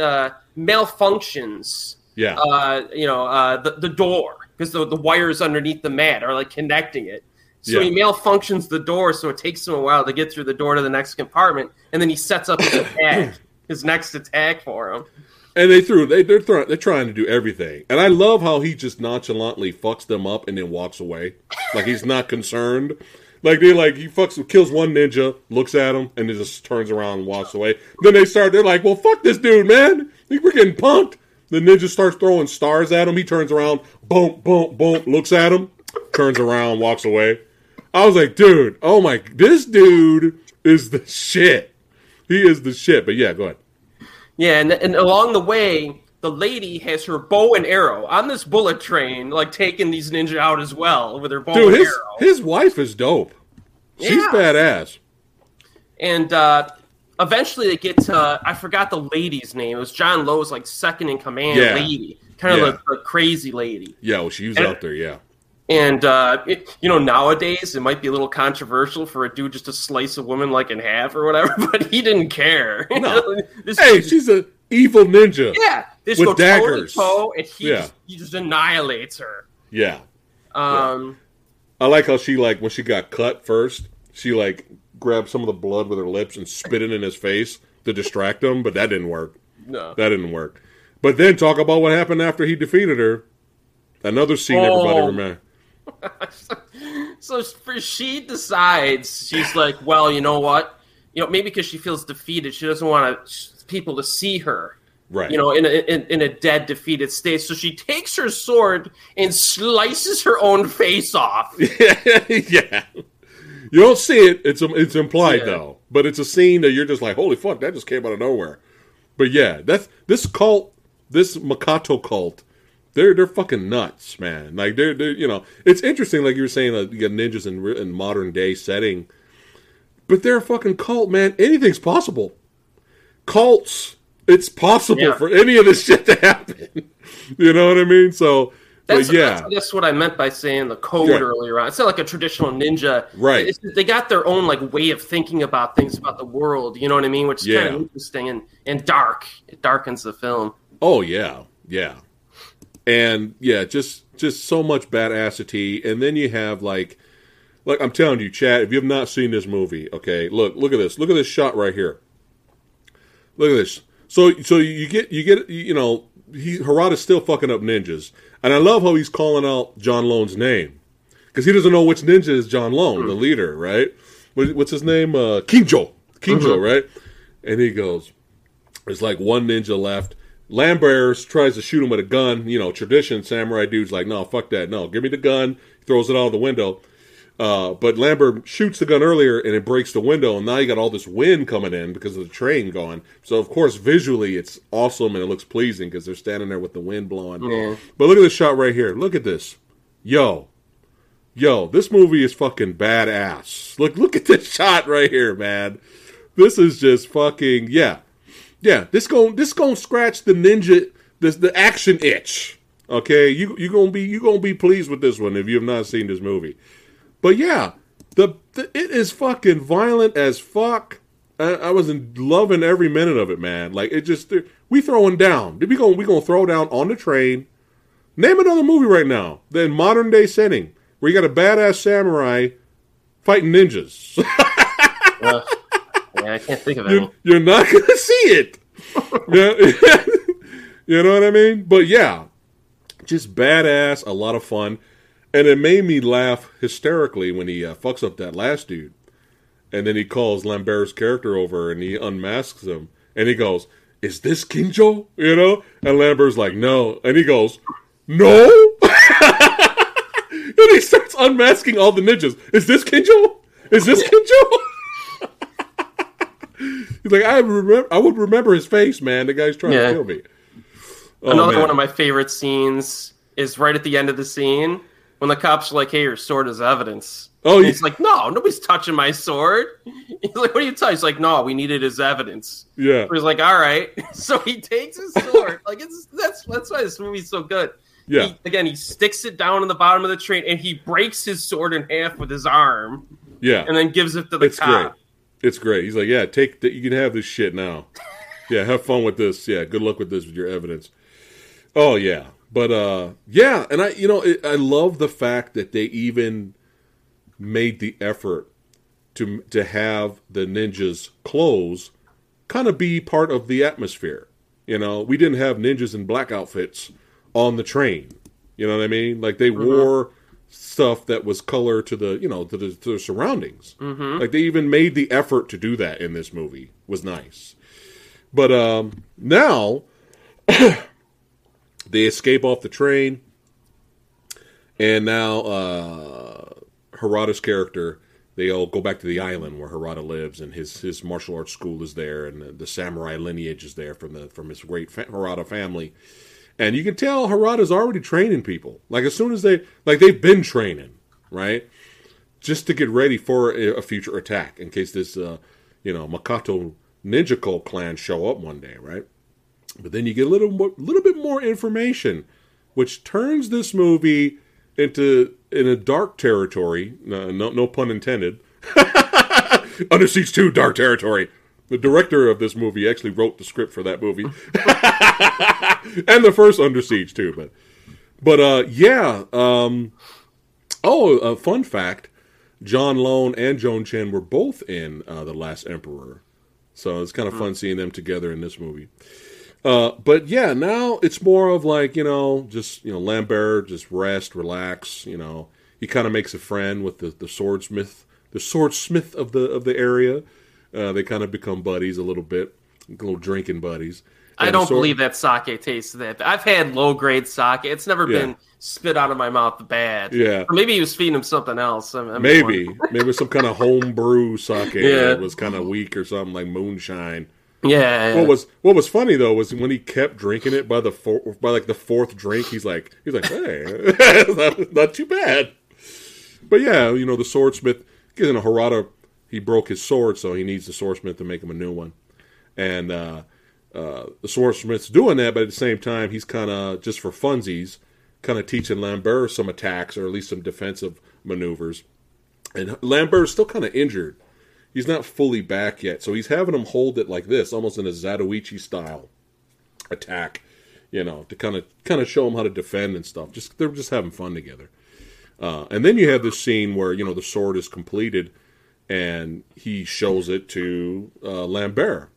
uh, malfunctions.
Yeah.
Uh, you know uh, the the door because the the wires underneath the mat are like connecting it. So
Yeah.
he malfunctions the door, so it takes him a while to get through the door to the next compartment, and then he sets up his attack, his next attack for him.
And they threw they they're throwing they're trying to do everything. And I love how he just nonchalantly fucks them up and then walks away. Like he's not concerned. Like they like he fucks kills one ninja, looks at him, and then just turns around and walks away. Then they start they're like, Well fuck this dude, man. We're getting punked. The ninja starts throwing stars at him. He turns around, boom, boom, boom, looks at him, turns around, walks away. I was like, dude, oh my this dude is the shit. He is the shit. But yeah, go ahead.
Yeah, and, and along the way, the lady has her bow and arrow on this bullet train, like taking these ninja out as well with her bow
Dude,
and
his
arrow.
his wife is dope. She's
Yeah.
badass.
And uh, eventually they get to I forgot the lady's name. It was John Lone's like second in command
Yeah.
lady, kind of
Yeah.
like a crazy lady.
Yeah, well, she was
And-
out there. Yeah,
And uh, it, you know, nowadays it might be a little controversial for a dude just to slice a woman like in half or whatever, but he didn't care.
No.
this
hey, she's a evil ninja.
yeah, this
with daggers.
toe toe, and he
Yeah.
just, he just annihilates her.
Yeah,
Um,
I like how she like when she got cut first. She like grabbed some of the blood with her lips and spit it in his face to distract him, but that didn't work.
no.
That didn't work. But then talk about what happened after he defeated her. Another scene oh. everybody
Oh.
remember.
so for she decides she's like, well, you know what? You know, maybe because she feels defeated, she doesn't want to, people to see her.
Right.
You know, in a, in, in a dead, defeated state. So she takes her sword and slices her own face off.
yeah. You don't see it. It's it's implied
Yeah.
though, but it's a scene that you're just like, holy fuck, that just came out of nowhere. But yeah, that's this cult, this Makato cult. They're they're fucking nuts, man. Like they're they are you know, it's interesting. Like you were saying, like, you got ninjas in in modern day setting, but they're a fucking cult, man. Anything's possible. Cults, it's possible
Yeah.
for any of this shit to happen. you know what I mean? So,
That's,
but yeah,
that's, what I meant by saying the code
Yeah.
earlier on. It's not like a traditional ninja.
Right.
It's, they got their own like way of thinking about things about the world. You know what I mean? Which is kind of interesting and, and dark. It darkens the film.
Oh yeah, yeah, and yeah, just just so much badassity, and then you have like, like I'm telling you, Chad, if you have not seen this movie, okay, look, look at this, look at this shot right here. Look at this. So so you get you get you know he Harada's still fucking up ninjas, and I love how he's calling out John Lone's name because he doesn't know which ninja is John Lone, the leader, right? What's his name? Uh, Kinjo, Kinjo, right? And he goes, "There's like one ninja left." Lambert tries to shoot him with a gun. You know, tradition samurai dude's like, "No, fuck that. No, give me the gun." He throws it out of the window. Uh, but Lambert shoots the gun earlier and it breaks the window, and now you got all this wind coming in because of the train going. So of course, visually it's awesome and it looks pleasing because they're standing there with the wind blowing.
Yeah.
But look at this shot right here. Look at this, yo, yo. This movie is fucking badass. Look, look at this shot right here, man. This is just fucking yeah, yeah. This going this gonna scratch the ninja this the action itch. Okay, you you gonna be you gonna be pleased with this one if you have not seen this movie. But yeah, the, the it is fucking violent as fuck. I, I was in, loving every minute of it, man. Like it just we throwing down. We gonna we gonna throw down on the train. Name another movie right now. Then modern day setting where you got a badass samurai fighting ninjas.
Uh, yeah, I can't think of
you're,
any.
you're not gonna see it. Yeah. you know what I mean? But yeah, just badass, a lot of fun, and it made me laugh hysterically when he uh, fucks up that last dude, and then he calls Lambert's character over and he unmasks him, and he goes, "Is this Kinjo?" You know, and Lambert's like, "No," and he goes, "No," and he starts unmasking all the ninjas. Is this Kinjo? Is this Kinjo? He's like, I remember, I would remember his face, man. The guy's trying
Yeah.
to kill me. Oh,
Another
man.
one of my favorite scenes is right at the end of the scene when the cops are like, "Hey, your sword is evidence."
Oh, yeah.
he's like, "No, nobody's touching my sword." He's like, "What are you touching?" He's like, "No, we need it as evidence."
yeah,
He's like, "All right." So he takes his sword. like it's that's that's why this movie's so good.
yeah,
He, again, he sticks it down in the bottom of the train and he breaks his sword in half with his arm
yeah.
and then gives it to the
It's
cop.
great. It's great. He's like, yeah, take the, you can have this shit now. Yeah, have fun with this. Yeah, good luck with this with your evidence. Oh yeah, but uh, yeah, and I, you know, it, I love the fact that they even made the effort to to have the ninjas' clothes kind of be part of the atmosphere. You know, we didn't have ninjas in black outfits on the train. You know what I mean? Like they wore stuff that was color to the you know to the, to the surroundings. Mm-hmm. Like they even made the effort to do that in this movie. Was nice. But um, now they escape off the train, and now uh, Harada's character they all go back to the island where Harada lives, and his his martial arts school is there, and the, the samurai lineage is there from the from his great fa- Harada family. And you can tell Harada's already training people. Like as soon as they like they've been training, right? Just to get ready for a, future attack in case this uh, you know, Makato Ninja Cult clan show up one day, right? But then you get a little more, little bit more information, which turns this movie into in a dark territory. No, no, pun intended. Under Siege Two, dark territory. The director of this movie actually wrote the script for that movie, and the first Under Siege too. But, but uh, yeah. Um, oh, a fun fact: John Lone and Joan Chen were both in uh, the Last Emperor, so it's kind of fun seeing them together in this movie. Uh, but yeah, now it's more of like you know, just you know, Lambert just rest, relax. You know, he kind of makes a friend with the the swordsmith, the swordsmith of the of the area. Uh, they kind of become buddies a little bit, little drinking buddies.
I
And the
don't
sword-
believe that sake tastes that. I've had low grade sake. It's never
Yeah.
been spit out of my mouth bad.
Yeah.
Or maybe he was feeding him something else. I'm- I'm
Maybe, maybe some kind of homebrew sake
Yeah.
that was kind of weak or something like moonshine.
Yeah.
What was what was funny though was when he kept drinking it by the four, by like the fourth drink, he's like he's like, hey, not, too bad. But yeah, you know the swordsmith, in a Harada, he broke his sword, so he needs the swordsmith to make him a new one, and uh, uh, the swordsmith's doing that, but at the same time, he's kind of just for funsies, kind of teaching Lambert some attacks or at least some defensive maneuvers, and Lambert's still kind of injured he's not fully back yet, so he's having him hold it like this, almost in a Zatoichi style attack, you know, to kind of kind of show him how to defend and stuff. Just they're just having fun together. Uh, and then you have this scene where you know the sword is completed, and he shows it to uh, Lambert,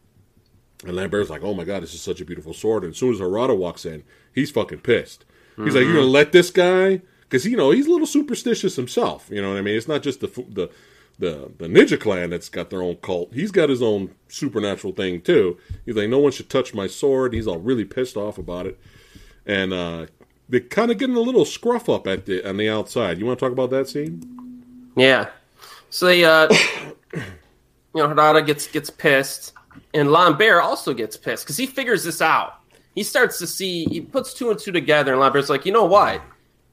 And Lambert's like, "Oh my god, this is such a beautiful sword." And as soon as Harada walks in, he's fucking pissed. He's like, "You're gonna let this guy?" Because you know he's a little superstitious himself. You know what I mean? It's not just the the the the Ninja Clan that's got their own cult. He's got his own supernatural thing too. He's like, "No one should touch my sword." He's all really pissed off about it, and uh, they're kind of getting a little scruff up at the on the outside. You want to talk about that scene?
Yeah. So they, uh, you know, Harada gets gets pissed, and Lambert also gets pissed because he figures this out. He starts to see, he puts two and two together, and Lambert's like, you know what?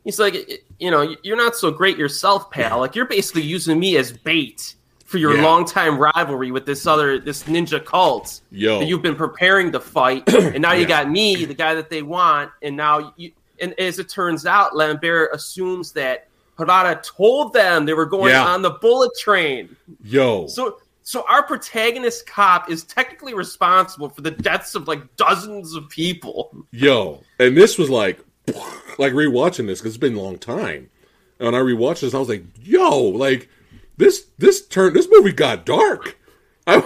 He's like, you know, you're not so great yourself, pal. Like you're basically using me as bait for your
Yeah.
longtime rivalry with this other this ninja cult
Yo.
that you've been preparing to fight, and now you got me, the guy that they want, and now you. And as it turns out, Lambert assumes that Harada told them they were going
Yeah.
on the bullet train.
Yo,
So so our protagonist cop is technically responsible for the deaths of like dozens of people.
Yo, and this was like, like rewatching this because it's been a long time. And when I rewatched this, I was like, yo, like this, this turn, this movie got dark. I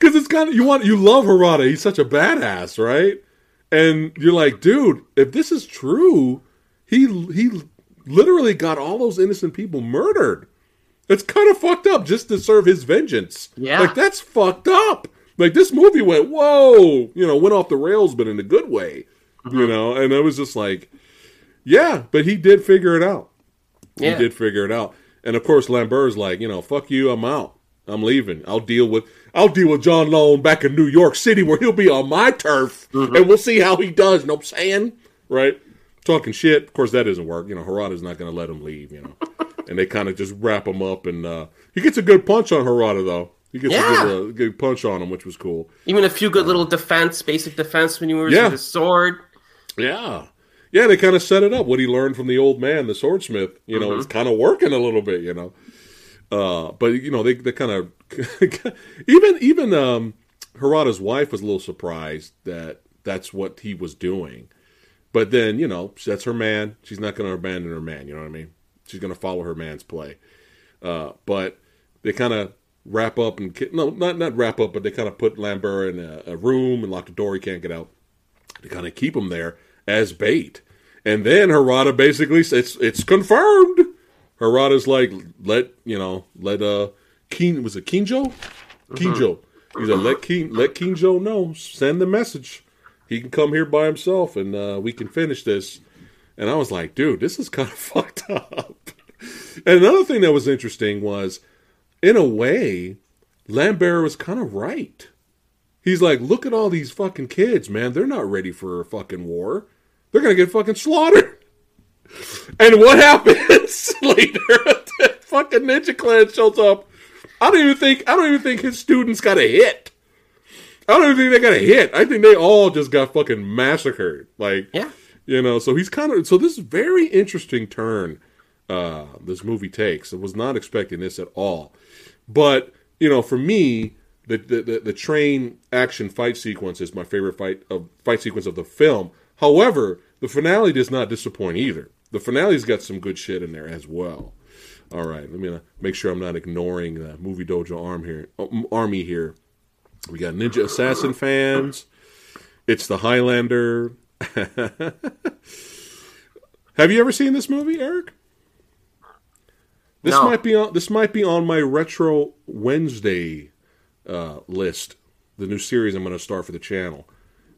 because it's kind of you want you love Harada. He's such a badass, right? And you're like, dude, if this is true, he he literally got all those innocent people murdered. It's kind of fucked up just to serve his vengeance.
Yeah.
like that's fucked up. Like this movie went whoa, you know, went off the rails, but in a good way, you know. And I was just like, yeah, but he did figure it out.
Yeah.
He did figure it out. And of course, Lambert's like, you know, fuck you, I'm out. I'm leaving. I'll deal with I'll deal with John Lone back in New York City where he'll be on my turf, and we'll see how he does. You know what I'm saying? Right? Talking shit. Of course, that doesn't work. You know, Harada's not going to let him leave. You know, and they kind of just wrap him up, and uh, he gets a good punch on Harada though. He gets
Yeah.
a good, uh, good punch on him, which was cool.
Even a few good little defense, basic defense maneuvers
Yeah.
with his sword.
Yeah. Yeah, they kind of set it up. What he learned from the old man, the swordsmith, you know, it's kind of working a little bit, you know. Uh, but you know, they they kind of even even um, Harada's wife was a little surprised that that's what he was doing. But then you know, that's her man. She's not going to abandon her man. You know what I mean? She's going to follow her man's play. Uh, but they kind of wrap up and no, not not wrap up, but they kind of put Lambert in a, a room and lock the door. He can't get out to kind of keep him there as bait. And then Harada basically says it's it's confirmed. Harada's like let you know let uh Keen was it Kinjo Kinjo he's like let King let Kinjo know send the message he can come here by himself and uh, we can finish this. And I was like, dude, this is kind of fucked up. And another thing that was interesting was, in a way, Lambert was kind of right. He's like, look at all these fucking kids, man. They're not ready for a fucking war. They're gonna get fucking slaughtered. And what happens later? fucking Ninja Clan shows up. I don't even think I don't even think his students got a hit. I don't even think they got a hit. I think they all just got fucking massacred. Like,
Yeah.
you know. So he's kind of so this is very interesting turn uh, this movie takes. I was not expecting this at all. But you know, for me, the the, the, the train action fight sequence is my favorite fight of fight sequence of the film. However, the finale does not disappoint either. The finale's got some good shit in there as well. All right, let me uh, make sure I'm not ignoring the movie dojo arm here, um, army here. We got Ninja Assassin fans. It's the Highlander. Have you ever seen this movie, Erik? This
No.
might be on. This might be on my retro Wednesday uh, list. The new series I'm going to start for the channel.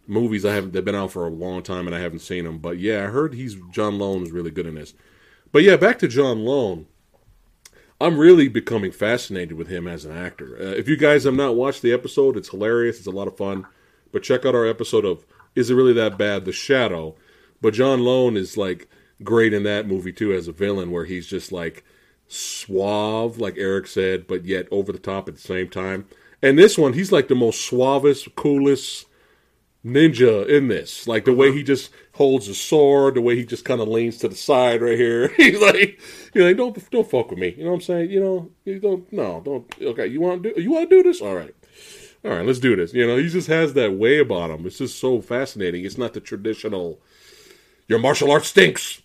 Movies I haven't. They've been out for a long time and I haven't seen them. But yeah, I heard he's John Lone is really good in this. But yeah, back to John Lone. I'm really becoming fascinated with him as an actor. Uh, if you guys have not watched the episode, it's hilarious. It's a lot of fun. But check out our episode of "Is It Really That Bad?" The Shadow. But John Lone is like great in that movie too as a villain, where he's just like suave, like Erik said, but yet over the top at the same time. And this one, he's like the most suavest, coolest ninja in this. Like the way uh-huh. he just holds a sword, the way he just kind of leans to the side right here. He's like, you know, don't don't fuck with me. You know what I'm saying? You know, you don't. No, don't. Okay, you want to do? You want to do this? All right. All right, let's do this. You know, he just has that way about him. It's just so fascinating. It's not the traditional, your martial art stinks,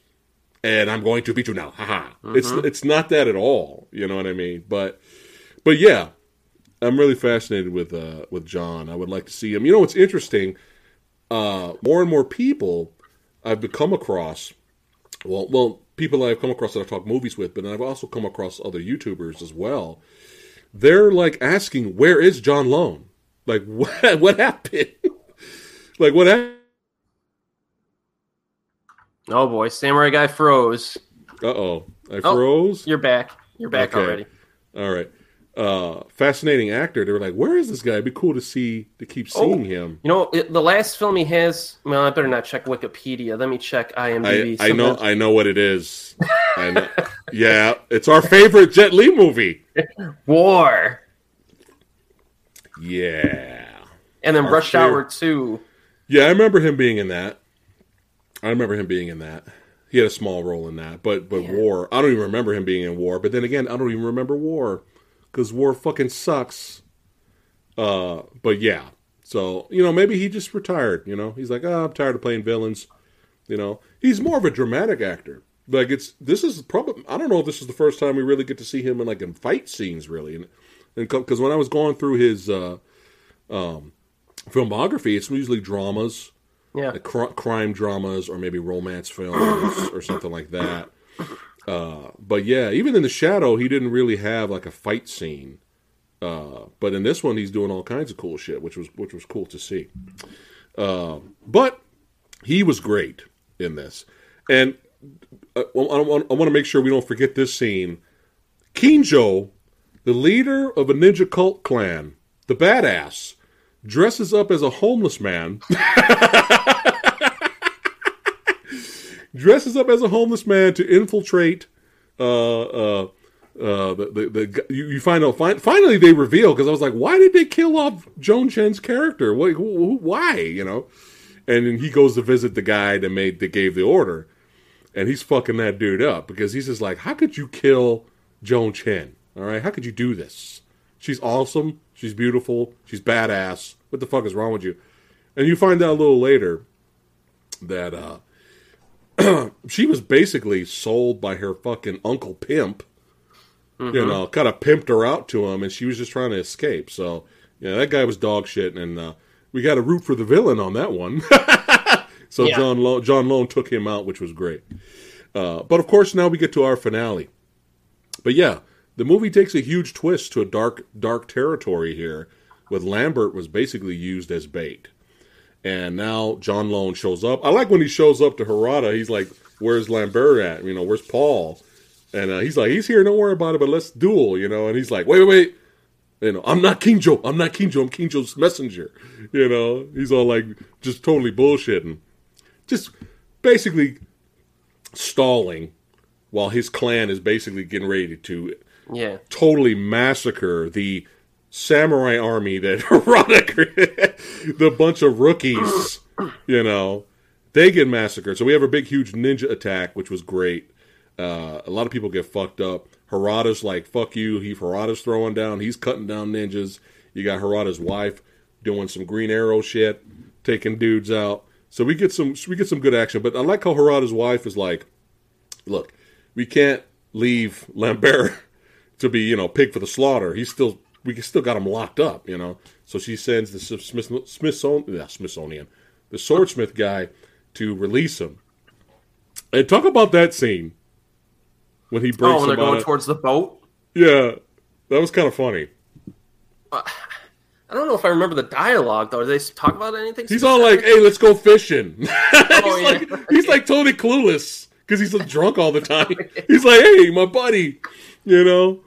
and I'm going to beat you now. Haha. It's uh-huh. it's not that at all. You know what I mean? But but yeah, I'm really fascinated with uh, with John. I would like to see him. You know what's interesting? Uh, more and more people I've become across. Well, well, people I've come across that I've talked movies with, but I've also come across other YouTubers as well. They're like asking, "Where is John Lone? Like, what what happened? like, what happened?"
Oh boy, Samurai Guy froze.
Uh oh, I froze.
Oh, you're back. You're back okay. already.
All right. Uh, fascinating actor. They were like, "Where is this guy? It'd be cool to see to keep oh, seeing oh, him."
You know, it, the last film he has. Well, I better not check Wikipedia. Let me check IMDb.
I, I know. I know what it is. Know. yeah, it's our favorite Jet Li movie.
War.
Yeah.
And then our Rush favorite. Hour Two.
Yeah, I remember him being in that. I remember him being in that. He had a small role in that, but but yeah. War. I don't even remember him being in War. But then again, I don't even remember War because War fucking sucks. Uh, but yeah, so you know maybe he just retired. You know, he's like, oh, I'm tired of playing villains. You know, he's more of a dramatic actor. Like it's this is probably I don't know if this is the first time we really get to see him in like in fight scenes really, and because when I was going through his uh, um, filmography, it's usually dramas
yeah,
like cr- crime dramas or maybe romance films or something like that. Uh, but yeah, even in the Shadow, he didn't really have like a fight scene. Uh, but in this one, he's doing all kinds of cool shit, which was which was cool to see. Uh, but he was great in this, and uh, I, I, I want to make sure we don't forget this scene. Kinjo, the leader of a ninja cult clan, the badass, dresses up as a homeless man. dresses up as a homeless man to infiltrate. Uh, uh, uh, the, the, the you, you find out fi- finally they reveal because I was like, why did they kill off Joan Chen's character? Why, you know? And then he goes to visit the guy that made that gave the order, and he's fucking that dude up because he's just like, how could you kill Joan Chen? All right, how could you do this? She's awesome. She's beautiful. She's badass. What the fuck is wrong with you? And you find out a little later that uh, she was basically sold by her fucking uncle pimp. Mm-hmm. You know, kind of pimped her out to him, and she was just trying to escape. So, yeah, that guy was dog shit, and uh, we got to root for the villain on that one. so yeah. John Lone, John Lone took him out, which was great. Uh, but of course, now we get to our finale. But yeah, the movie takes a huge twist to a dark, dark territory here with Lambert was basically used as bait. And now John Lone shows up. I like when he shows up to Harada. He's like, "Where's Lambert at? You know, where's Paul?" And uh, he's like, "He's here. Don't worry about it. But let's duel." You know. And he's like, "Wait, wait, wait." You know, I'm not Kinjo. I'm not Kinjo. I'm Kinjo's messenger. You know, he's all like just totally bullshitting, just basically stalling while his clan is basically getting ready to
yeah
totally massacre the samurai army that Harada, the bunch of rookies, you know, they get massacred. So we have a big, huge ninja attack, which was great. Uh, a lot of people get fucked up. Harada's like, fuck you. He Harada's throwing down. He's cutting down ninjas. You got Harada's wife doing some green arrow shit, taking dudes out. So we get some we get some good action. But I like how Harada's wife is like, look, we can't leave Lambert to be, you know, pig for the slaughter. He's still we still got him locked up, you know. So she sends the Smith, Smithsonian, Smithsonian, the swordsmith guy to release him. And talk about that scene when he breaks.
Oh, when they're going towards the boat.
Yeah, that was kind of funny.
Uh, I don't know if I remember the dialogue though. Did they talk about anything?
He's all like, "Hey, let's go fishing." oh, he's, yeah. like, he's like totally clueless because he's drunk all the time. He's like, "Hey, my buddy," you know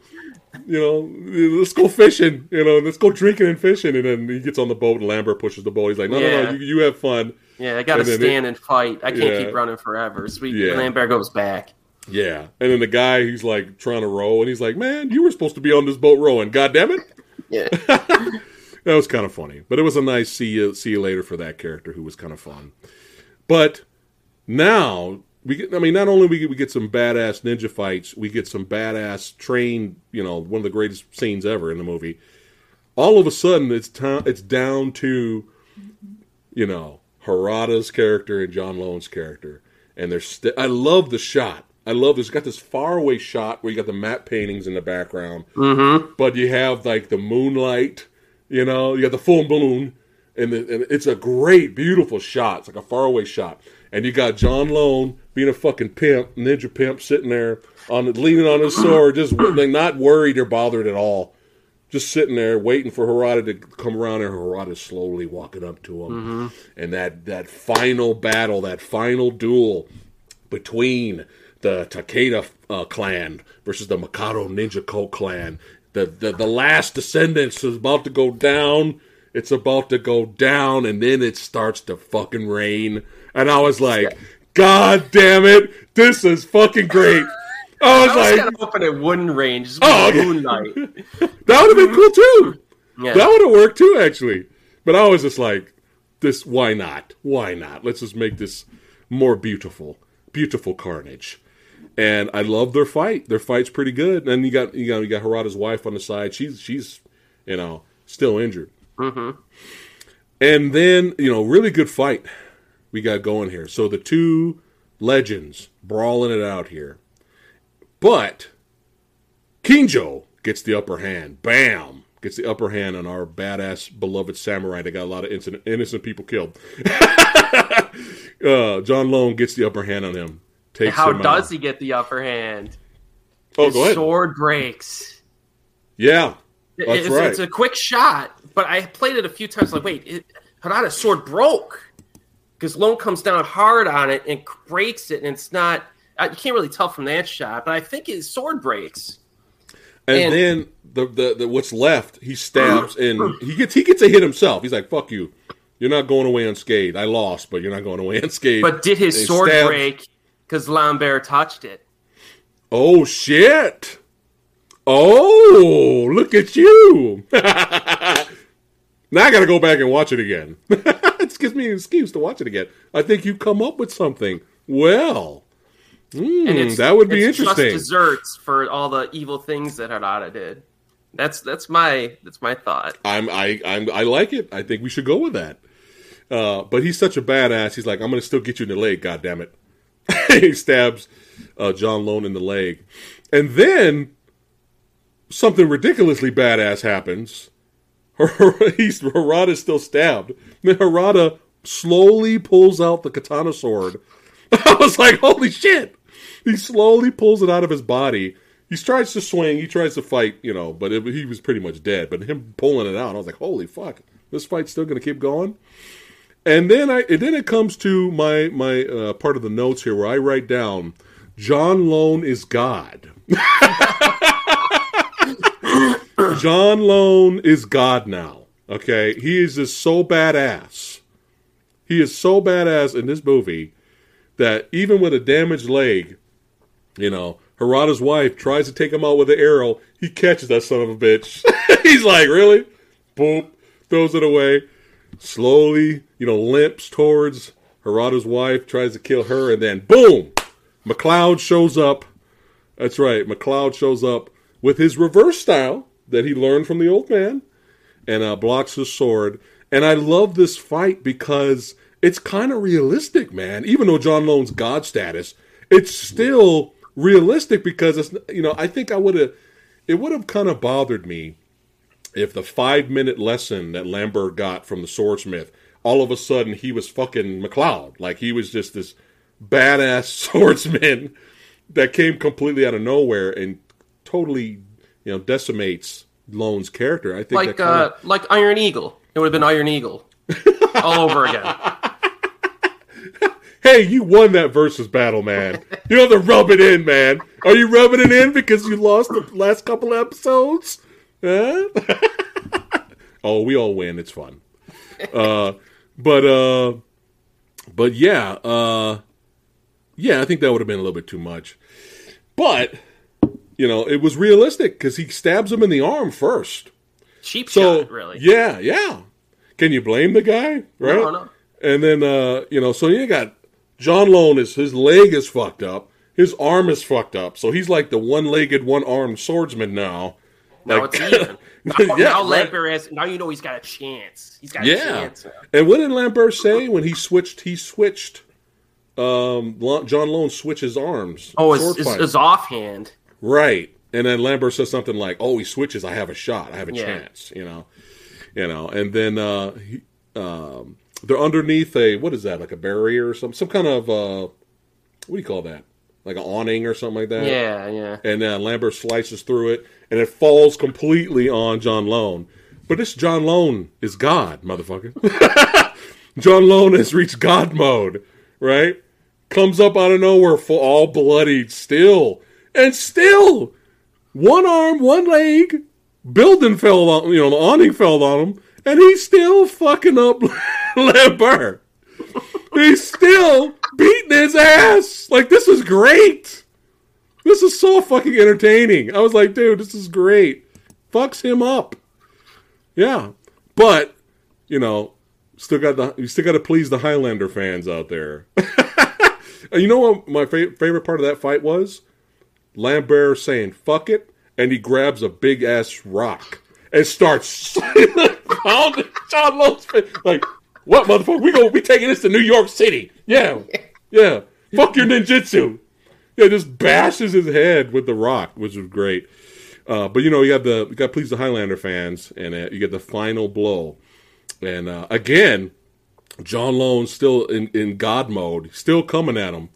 you know, let's go fishing, you know, let's go drinking and fishing. And then he gets on the boat and Lambert pushes the boat. He's like, no, yeah. no, no, you, you, have fun.
Yeah, I got to stand it, and fight. I can't yeah. keep running forever. Sweet yeah. Lambert goes back.
Yeah. And then the guy, he's like trying to row and he's like, man, you were supposed to be on this boat rowing. God damn it.
Yeah.
that was kind of funny. But it was a nice see you, see you later for that character who was kind of fun. But now we get, I mean, not only we get, we get some badass ninja fights, we get some badass train. You know, one of the greatest scenes ever in the movie. All of a sudden, it's ta- it's down to, you know, Harada's character and John Lone's character, and there's. St- I love the shot. I love this. It's got this faraway shot where you got the matte paintings in the background,
Mm-hmm.
but you have like the moonlight. You know, you got the full moon, and, the, and it's a great, beautiful shot. It's like a faraway shot, and you got John Lone being a fucking pimp, ninja pimp, sitting there on leaning on his sword, just not worried or bothered at all, just sitting there waiting for Harada to come around, and Harada slowly walking up to him, and that that final battle, that final duel between the Takeda uh, clan versus the Mikado Ninja Cult clan. The, the the last descendants is about to go down. It's about to go down, and then it starts to fucking rain. And I was like, God damn it, this is fucking great. I was
I was
like,
hoping it wouldn't rain, just
Oh,
moonlight.
that would have been cool too.
Yeah.
That would have worked too, actually. But I was just like, this. Why not? Why not? Let's just make this more beautiful. Beautiful carnage. And I love their fight. Their fight's pretty good. And you got you got you got Harada's wife on the side. She's she's you know still injured.
Mhm.
And then you know really good fight we got going here. So the two legends brawling it out here. But Kinjo gets the upper hand. Bam! Gets the upper hand on our badass, beloved samurai that got a lot of innocent, innocent people killed. uh, John Lone gets the upper hand on him. Takes
How
him
does
out.
he get the upper hand?
Oh,
His
go ahead.
sword breaks.
Yeah, That's
it's,
right.
it's a quick shot, but I played it a few times. Like, wait, it, Harada's sword broke because Lone comes down hard on it and breaks it, and it's not. uh, You can't really tell from that shot, but I think his sword breaks.
and,
And-
then the, the the what's left, he stabs and he gets he gets a hit himself. He's like, "Fuck you, you're not going away unscathed. I lost, but you're not going away unscathed."
But did his sword
stabs-
break because Lambert touched it?
Oh shit! Oh, look at you! now I got to go back and watch it again. gives me an excuse to watch it again. I think you come up with something. Well,
And it's,
that would be interesting.
Just desserts for all the evil things that Harada did. That's that's my that's my thought.
I'm I I'm I like it. I think we should go with that. Uh, but he's such a badass. He's like, I'm gonna still get you in the leg. God damn it! he stabs uh, John Lone in the leg, and then something ridiculously badass happens. He's Harada's still stabbed. Then Harada slowly pulls out the katana sword. I was like, holy shit! He slowly pulls it out of his body. He tries to swing. He tries to fight, you know, but it, he was pretty much dead. But him pulling it out, I was like, holy fuck! This fight's still going to keep going. And then I, and then it comes to my my uh, part of the notes here where I write down, John Lone is God. John Lone is God now. Okay, he is just so badass. He is so badass in this movie that even with a damaged leg, you know, Harada's wife tries to take him out with an arrow. He catches that son of a bitch. He's like, really? Boom, throws it away. Slowly, you know, limps towards Harada's wife, tries to kill her, and then boom, MacLeod shows up. That's right, MacLeod shows up with his reverse style that he learned from the old man and uh, blocks his sword. And I love this fight because it's kind of realistic, man. Even though John Lone's God status, it's still realistic because it's you know I think I would have it would have kind of bothered me if the five minute lesson that Lambert got from the swordsmith all of a sudden he was fucking MacLeod like he was just this badass swordsman that came completely out of nowhere and totally you know decimates Lone's character. I think
Like
that kinda,
uh, like Iron Eagle. It would have been Iron Eagle all over again.
Hey, you won that versus battle, man. You don't have to rub it in, man. Are you rubbing it in because you lost the last couple episodes? Huh? oh, we all win. It's fun. Uh, but uh, but yeah, uh, yeah. I think that would have been a little bit too much. But you know, it was realistic because he stabs him in the arm first.
Cheap
So
shot, really.
yeah, yeah. Can you blame the guy? Right.
No, no.
And then uh, you know, so you got John Lone is his leg is fucked up, his arm is fucked up, so he's like the one-legged, one-armed swordsman now.
Now
Like-
it's even. Now,
Yeah,
now
right.
Lambert has. Now you know he's got a chance. He's got a
Yeah.
chance. now.
And what did Lambert say when he switched? He switched um, John Lone switches arms.
Oh, it's, it's, it's offhand.
Right. And then Lambert says something like, "Oh, he switches. I have a shot. I have a yeah. chance." You know, you know. And then uh, he, um, they're underneath a what is that? Like a barrier or some some kind of uh, what do you call that? Like an awning or something like that.
Yeah, yeah.
And then Lambert slices through it, and it falls completely on John Lone. But this John Lone is God, motherfucker. John Lone has reached God mode, right? Comes up out of nowhere, full, all bloodied, still, and still one arm, one leg. Building fell on, you know, the awning fell on him, and he's still fucking up Lambert. he's still beating his ass. Like this is great. This is so fucking entertaining. I was like, dude, this is great. Fucks him up. Yeah, but you know, still got the you still got to please the Highlander fans out there. you know what my fa- favorite part of that fight was? Lambert saying "fuck it," and he grabs a big ass rock and starts John Lone's Like, what motherfucker? We go? We taking this to New York City? Yeah, yeah. Fuck your ninjutsu. Yeah, just bashes his head with the rock, which was great. Uh, but you know, you got the you got to please the Highlander fans, and uh, you get the final blow. And uh, again, John Lone still in, in God mode, still coming at him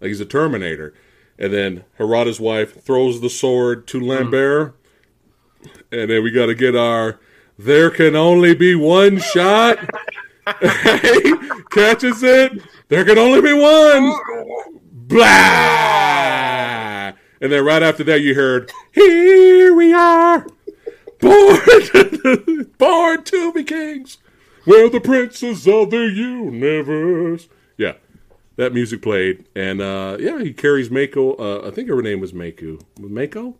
like he's a Terminator. And then Harada's wife throws the sword to Lambert. Mm. And then we got to get our there can only be one shot. catches it. There can only be one. Blah. And then right after that, you heard, Here we are, born, born to be kings. We're the princes of the universe. That music played, and uh, yeah, he carries Mako. Uh, I think her name was Mako. Mako.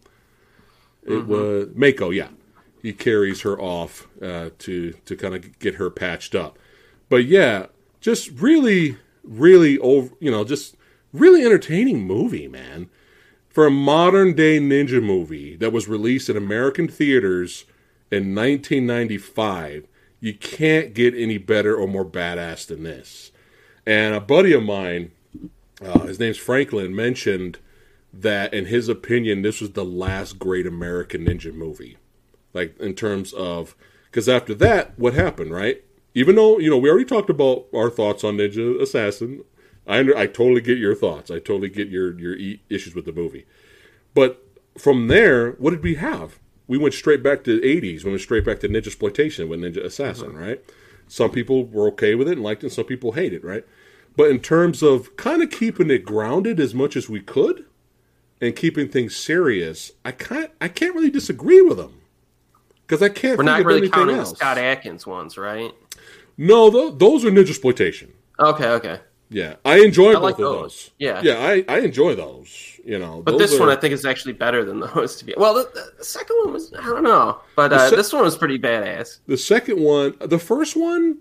It mm-hmm. was Mako. Yeah, he carries her off uh, to to kind of get her patched up. But yeah, just really, really over. You know, just really entertaining movie, man. For a modern day ninja movie that was released in American theaters in 1995, you can't get any better or more badass than this. And a buddy of mine, uh, his name's Franklin, mentioned that in his opinion, this was the last great American ninja movie. Like in terms of, because after that, what happened, right? Even though you know we already talked about our thoughts on Ninja Assassin, I under, I totally get your thoughts. I totally get your your issues with the movie. But from there, what did we have? We went straight back to the 80s. We went straight back to Ninja Exploitation with Ninja Assassin, mm-hmm. right? Some people were okay with it and liked it, and some people hate it, right? But in terms of kind of keeping it grounded as much as we could and keeping things serious, I can't I can't really disagree with them because I can't.
We're not really counting else. the Scott Adkins ones, right?
No, th- those are ninja exploitation.
Okay, okay.
Yeah, I enjoy I both like of those.
those. Yeah,
yeah, I, I enjoy those. You know,
but this are... one I think is actually better than those. To be well, the, the second one was I don't know, but uh, this one was pretty badass.
The second one, the first one,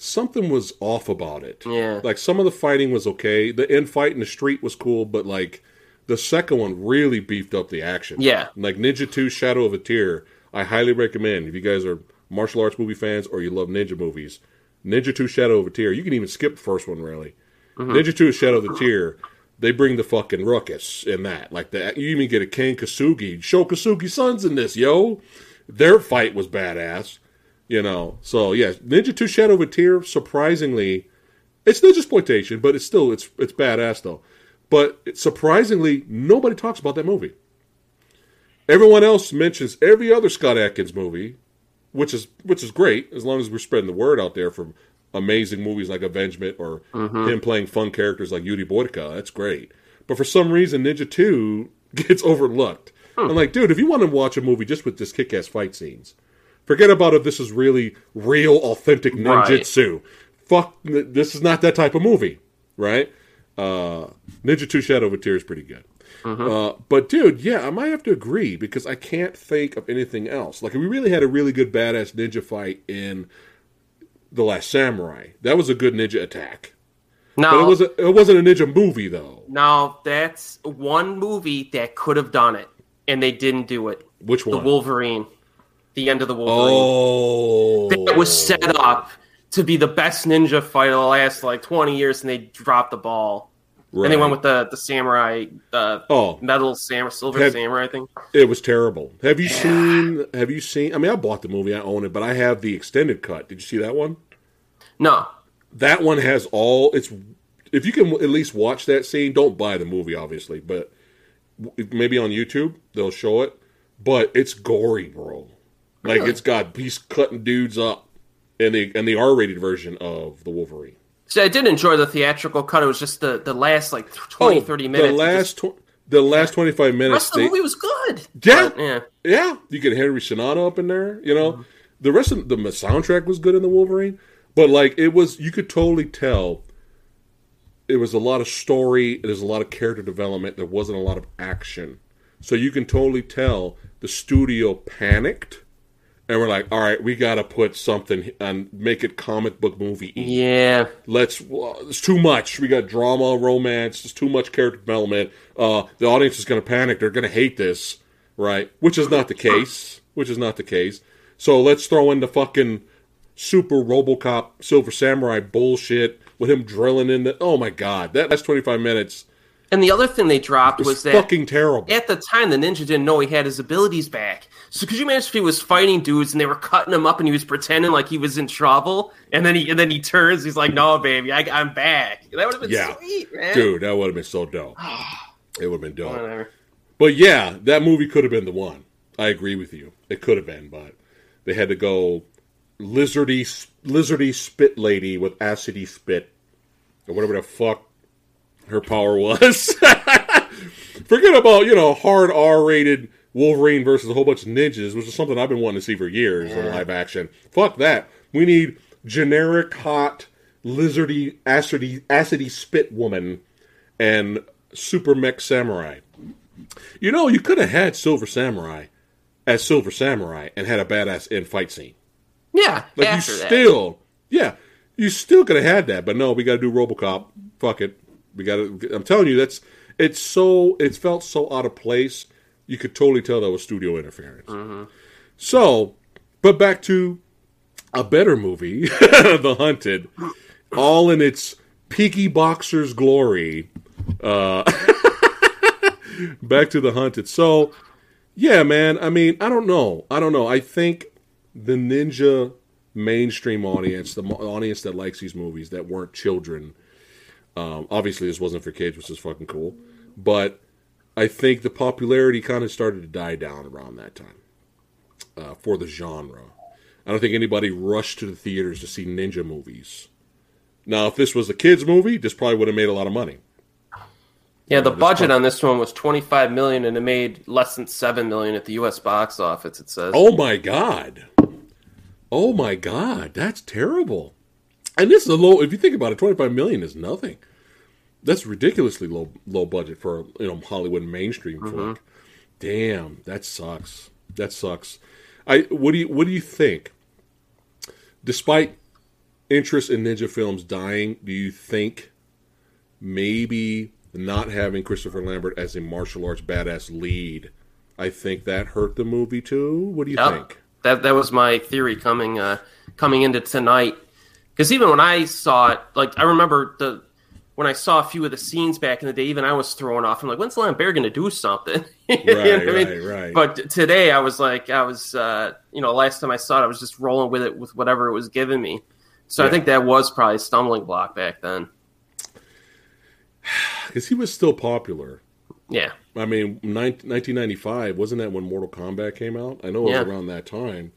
something was off about it.
Yeah.
Like some of the fighting was okay. The end fight in the street was cool, but like the second one really beefed up the action.
Yeah.
Like Ninja 2 Shadow of a Tear, I highly recommend if you guys are martial arts movie fans or you love ninja movies. Ninja 2 Shadow of a Tear, you can even skip the first one really. Mm-hmm. Ninja 2 Shadow of the Tear, they bring the fucking ruckus in that. Like that you even get a Kane Kosugi, Sho Kosugi sons in this, yo. Their fight was badass. You know, so yeah, Ninja Two Shadow of a Tear. Surprisingly, it's ninja exploitation, but it's still it's it's badass though. But surprisingly, nobody talks about that movie. Everyone else mentions every other Scott Adkins movie, which is which is great as long as we're spreading the word out there from amazing movies like Avengement or mm-hmm. him playing fun characters like Yuri Boyka. That's great. But for some reason, Ninja Two gets overlooked. Hmm. I'm like, dude, if you want to watch a movie just with just kick-ass fight scenes, Forget about if this is really real, authentic ninjutsu. Right. Fuck, this is not that type of movie, right? Uh, Ninja Two Shadow of a Tear is pretty good. Mm-hmm. Uh, but dude, yeah, I might have to agree because I can't think of anything else. Like we really had a really good badass ninja fight in the Last Samurai. That was a good ninja attack. No, but it was a, it wasn't a ninja movie though.
No, that's one movie that could have done it, and they didn't do it.
Which one?
The Wolverine the end of the Wolverine. Oh, that was set up to be the best ninja fight of the last like 20 years, and they dropped the ball. Right. And they went with the the samurai, uh, oh, metal samurai, silver have, samurai thing.
It was terrible. Have you yeah. seen? Have you seen? I mean, I bought the movie, I own it, but I have the extended cut. Did you see that one?
No.
That one has all. It's if you can at least watch that scene. Don't buy the movie, obviously, but maybe on YouTube they'll show it. But it's gory, bro. Like really? it's got he's cutting dudes up in the in the R rated version of the Wolverine.
So I did enjoy the theatrical cut. It was just the, the last like 20, oh, 30 minutes.
The last just, tw- the last twenty five minutes.
The, the movie was good.
Yeah, but, yeah, yeah. You get Henry Sonata up in there. You know, mm-hmm. the rest of the soundtrack was good in the Wolverine, but like it was, you could totally tell. It was a lot of story. There's a lot of character development. There wasn't a lot of action, so you can totally tell the studio panicked and we're like, all right, we got to put something and make it comic book movie.
Yeah,
let's. It's too much. We got drama, romance. It's too much character development. Uh, the audience is going to panic. They're going to hate this, right? Which is not the case. Which is not the case. So let's throw in the fucking super RoboCop Silver Samurai bullshit with him drilling in the. Oh my god, that, that's twenty five minutes.
And the other thing they dropped was, was that
fucking terrible.
At the time, the ninja didn't know he had his abilities back. So could you imagine if he was fighting dudes and they were cutting him up and he was pretending like he was in trouble, and then he and then he turns, he's like, "No, baby, I, am back." That would have been yeah. sweet, man.
Dude, that would have been so dope. it would have been dope. Whatever. But yeah, that movie could have been the one. I agree with you. It could have been, but they had to go lizardy, lizardy spit lady with acidy spit, or whatever the fuck her power was. Forget about you know hard R rated Wolverine versus a whole bunch of ninjas, which is something I've been wanting to see for years in live action. Fuck that. We need generic hot lizardy acidy acidy spit woman and super mech samurai. You know, you could have had Silver Samurai as Silver Samurai and had a badass end fight scene.
Yeah,
like you still, that. yeah, you still could have had that, but no, we got to do RoboCop. Fuck it, we got to. I'm telling you, that's it's so it felt so out of place you could totally tell that was studio interference. Mm-hmm. So, but back to a better movie, The Hunted, all in its peaky boxer's glory. Uh, back to The Hunted. So, yeah, man. I mean, I don't know. I don't know. I think the ninja mainstream audience, the audience that likes these movies that weren't children. Um, obviously, this wasn't for kids, which is fucking cool. But I think the popularity kind of started to die down around that time uh, for the genre. I don't think anybody rushed to the theaters to see ninja movies. Now, if this was a kids' movie, this probably would have made a lot of money.
Yeah, the budget on this one was 25 million and it made less than 7 million at the US box office, it says.
Oh my god. Oh my god, that's terrible. And this is a low if you think about it, 25 million is nothing that's ridiculously low low budget for you know Hollywood mainstream mm-hmm. flick. Damn, that sucks. That sucks. I what do you what do you think? Despite interest in ninja films dying, do you think maybe not having Christopher Lambert as a martial arts badass lead, I think that hurt the movie too. What do you yep. think?
That that was my theory coming uh, coming into tonight. Because even when I saw it, like I remember the when I saw a few of the scenes back in the day, even I was thrown off. I'm like, when's Lambert going to do something?
right, you know right, I mean? right.
But today I was like, I was, uh, you know, last time I saw it, I was just rolling with it with whatever it was giving me. So yeah. I think that was probably a stumbling block back then.
Because he was still popular.
Yeah.
I mean, 1995, wasn't that when Mortal Kombat came out? I know it was yeah. around that time.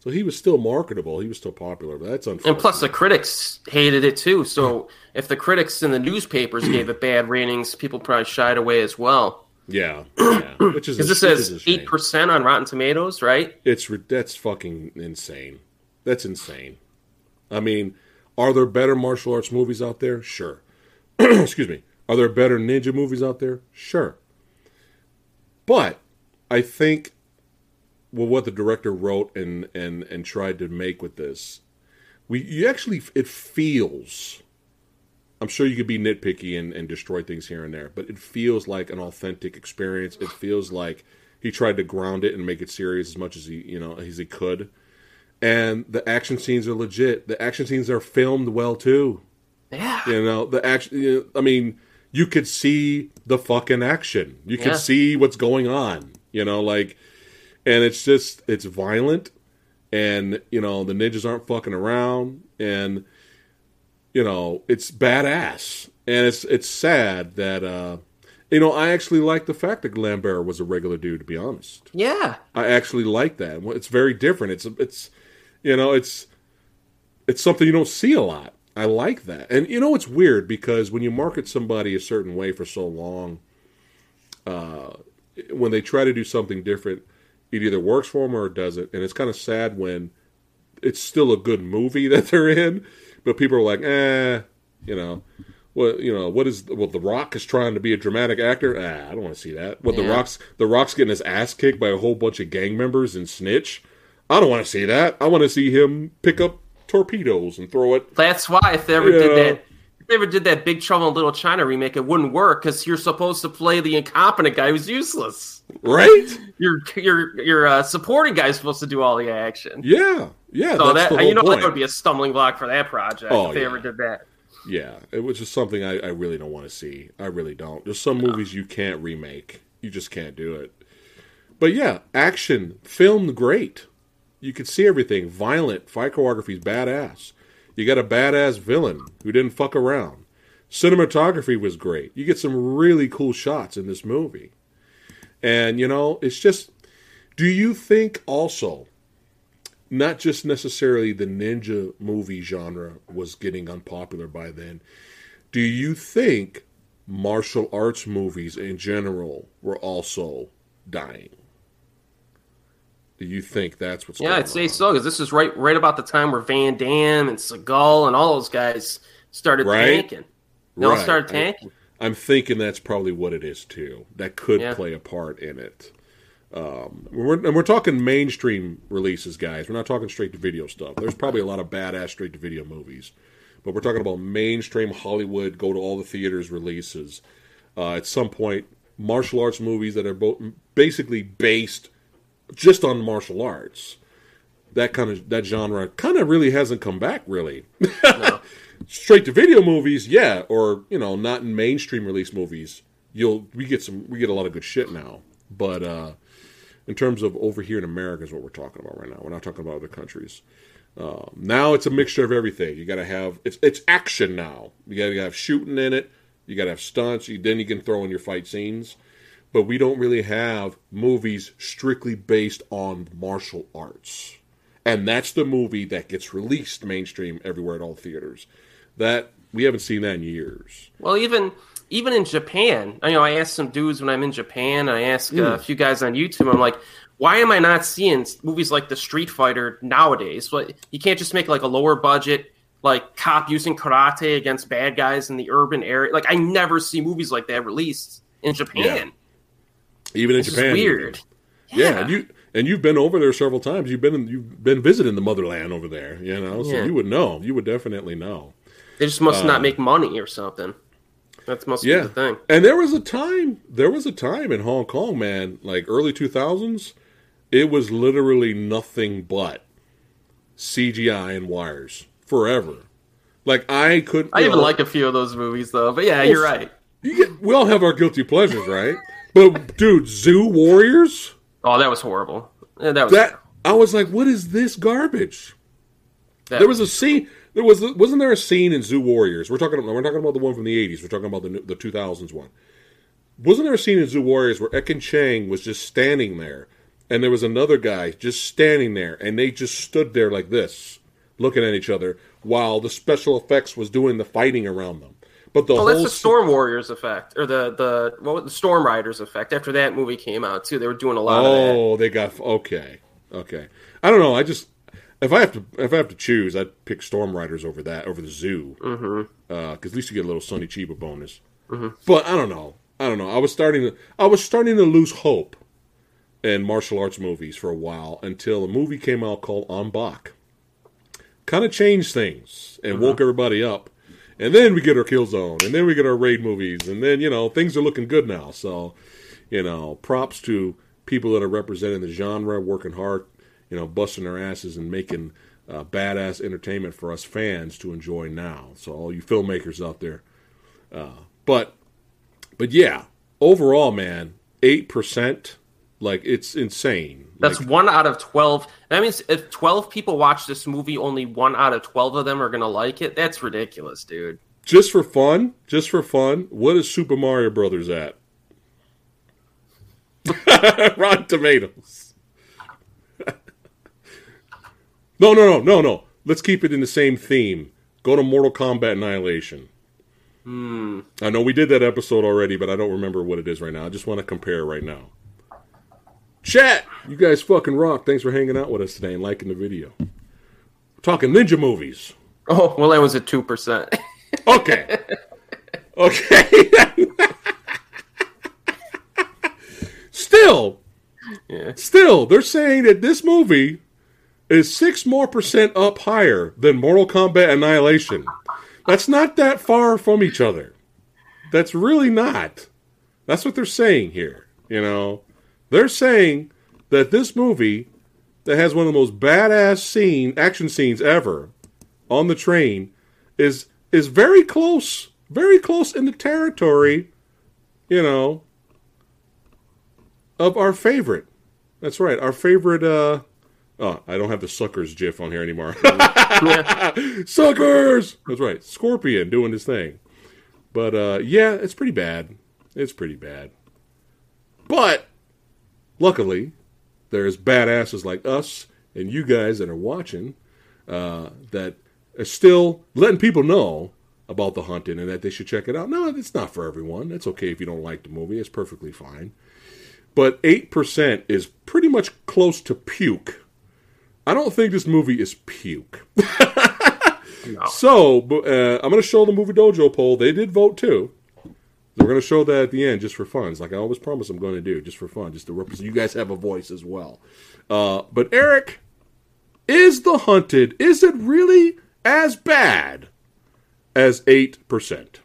So he was still marketable. He was still popular. But that's unfortunate.
And plus, the critics hated it too. So if the critics in the newspapers gave it bad ratings, people probably shied away as well.
Yeah, yeah. Which is
because this says eight percent on Rotten Tomatoes, right?
It's that's fucking insane. That's insane. I mean, are there better martial arts movies out there? Sure. Excuse me. Are there better ninja movies out there? Sure. But I think well, what the director wrote and and and tried to make with this, we you actually it feels. I'm sure you could be nitpicky and, and destroy things here and there, but it feels like an authentic experience. It feels like he tried to ground it and make it serious as much as he you know as he could. and the action scenes are legit. The action scenes are filmed well too.
Yeah.
You know, the action. You know, I mean, you could see the fucking action. You could
Yeah.
see what's going on. You know, like, and it's just it's violent, and you know the ninjas aren't fucking around, and you know it's badass, and it's it's sad that uh, you know I actually like the fact that Lambert was a regular dude. To be honest,
Yeah.
I actually like that. It's very different. It's it's you know it's it's something you don't see a lot. I like that. And you know it's weird because when you market somebody a certain way for so long, uh, when they try to do something different, it either works for them or it doesn't. And it's kind of sad when it's still a good movie that they're in, but people are like, eh, you know. Well, you know what is well, The Rock is trying to be a dramatic actor. Ah, I don't want to see that. What The Rock's The Rock's getting his ass kicked by a whole bunch of gang members and snitch. I don't want to see that. I want to see him pick up torpedoes and throw it.
That's why if they ever
Yeah.
did that, they ever did that Big Trouble in Little China remake, it wouldn't work because you're supposed to play the incompetent guy who's useless.
Right?
Your your your uh, supporting guy's supposed to do all the action.
Yeah, yeah.
So
that's
that
the whole
you know
point.
that would be a stumbling block for that project
Oh,
if they
yeah.
ever did that.
Yeah, it was just something I, I really don't want to see. I really don't. There's some movies you can't remake. You just can't do it. But yeah, action, filmed great. You could see everything. Violent, fight choreography's badass. You got a badass villain who didn't fuck around. Cinematography was great. You get some really cool shots in this movie. And you know, it's just do you think also not just necessarily the ninja movie genre was getting unpopular by then. Do you think martial arts movies in general were also dying? Do you think that's what's
Yeah,
going
I'd say
on?
so because this is right right about the time where Van Damme and Seagal and all those guys started
Right.
tanking. They all
Right.
started
I-
tanking.
I'm thinking that's probably what it is too. That could
Yeah.
play a part in it. Um, we're, and we're talking mainstream releases, guys. We're not talking straight to video stuff. There's probably a lot of badass straight to video movies, but we're talking about mainstream Hollywood, go to all the theaters releases. Uh, at some point, martial arts movies that are both basically based just on martial arts. That kind of that genre kind of really hasn't come back really. Straight to video movies, yeah, or you know, not in mainstream release movies. You'll we get some we get a lot of good shit now, but uh, in terms of over here in America is what we're talking about right now. We're not talking about other countries. Um, now it's a mixture of everything. You got to have it's it's action now. You got to have shooting in it. You got to have stunts. You, then you can throw in your fight scenes. But we don't really have movies strictly based on martial arts, and that's the movie that gets released mainstream everywhere at all theaters. That we haven't seen that in years.
Well, even even in Japan, I know I ask some dudes when I'm in Japan, I ask uh, a few guys on YouTube. I'm like, why am I not seeing movies like the Street Fighter nowadays? But you can't just make like a lower budget, like cop using karate against bad guys in the urban area. Like I never see movies like that released in Japan.
Even in Japan,
weird.
Yeah, and you and you've been over there several times. You've been in, you've been visiting the motherland over there. You know, so
Yeah.
you would know. You would definitely know.
They just must not make money or something. That's must
Uh, Yeah,
be the thing.
and there was a time. There was a time in Hong Kong, man, like early two thousands. It was literally nothing but CGI and wires forever. Like I couldn't.
I even
know,
like a few of those movies though. But yeah, you're right.
You get, we all have our guilty pleasures, right? But dude, Zu Warriors.
Oh, that was horrible. Yeah, That was
That I was like, what is this garbage?
that-
There was a scene. There was wasn't there a scene in Zu Warriors? We're talking. We're talking about the one from the '80s. We're talking about the the 2000s one. Wasn't there a scene in Zu Warriors where Ekin Cheng was just standing there, and there was another guy just standing there, and they just stood there like this, looking at each other, while the special effects was doing the fighting around them. But the
Oh,
whole
that's the Storm Warriors effect, or the the what was the Storm Riders effect. After that movie came out too, they were doing a lot of.
Oh, they got okay, okay. I don't know. I just if I have to if I have to choose, I'd pick Storm Riders over that over the Zu. Because
Mm-hmm.
at least you get a little Sonny Chiba bonus. But I don't know. I don't know. I was starting to I was starting to lose hope in martial arts movies for a while until a movie came out called Ong-Bak. Kind of changed things and
Mm-hmm.
woke everybody up. And then we get our Killzone, and then we get our raid movies, and then you know things are looking good now. So, you know, props to people that are representing the genre, working hard. you know, busting their asses and making uh, badass entertainment for us fans to enjoy now. So all you filmmakers out there, uh, but but yeah, overall, man, eight percent, like it's insane.
That's
like,
one out of twelve. That means if twelve people watch this movie, only one out of twelve of them are gonna like it. That's ridiculous, dude.
Just for fun, just for fun. What is Super Mario Brothers at? Rotten Tomatoes. no, no, no, no, no. Let's keep it in the same theme. Go to Mortal Kombat Annihilation.
Hmm.
I know we did that episode already, but I don't remember what it is right now. I just want to compare right now. Chat, you guys fucking rock. Thanks for hanging out with us today and liking the video. We're talking ninja movies.
Oh, well, that was at 2%.
Okay. okay. still,
yeah.
still, they're saying that this movie is six more percent up higher than Mortal Kombat Annihilation. That's not that far from each other. That's really not. That's what they're saying here. You know, they're saying that this movie that has one of the most badass scene action scenes ever on the train is is very close, very close in the territory, you know, of our favorite. That's right, our favorite. uh Oh, I don't have the suckers gif on here anymore. suckers. That's right, Scorpion doing his thing. But uh yeah, it's pretty bad. It's pretty bad. But luckily, there's badasses like us and you guys that are watching uh, that are still letting people know about the hunting and that they should check it out. No, it's not for everyone. It's okay if you don't like the movie. It's perfectly fine. But 8% is pretty much close to puke. I don't think this movie is puke.
No.
So, uh, I'm going to show the Movie Dojo poll. They did vote too. So we're going to show that at the end just for fun. It's like I always promise I'm going to do, just for fun, just to represent. You guys have a voice as well. Uh, but Erik, is The Hunted, is it really as bad as 8%?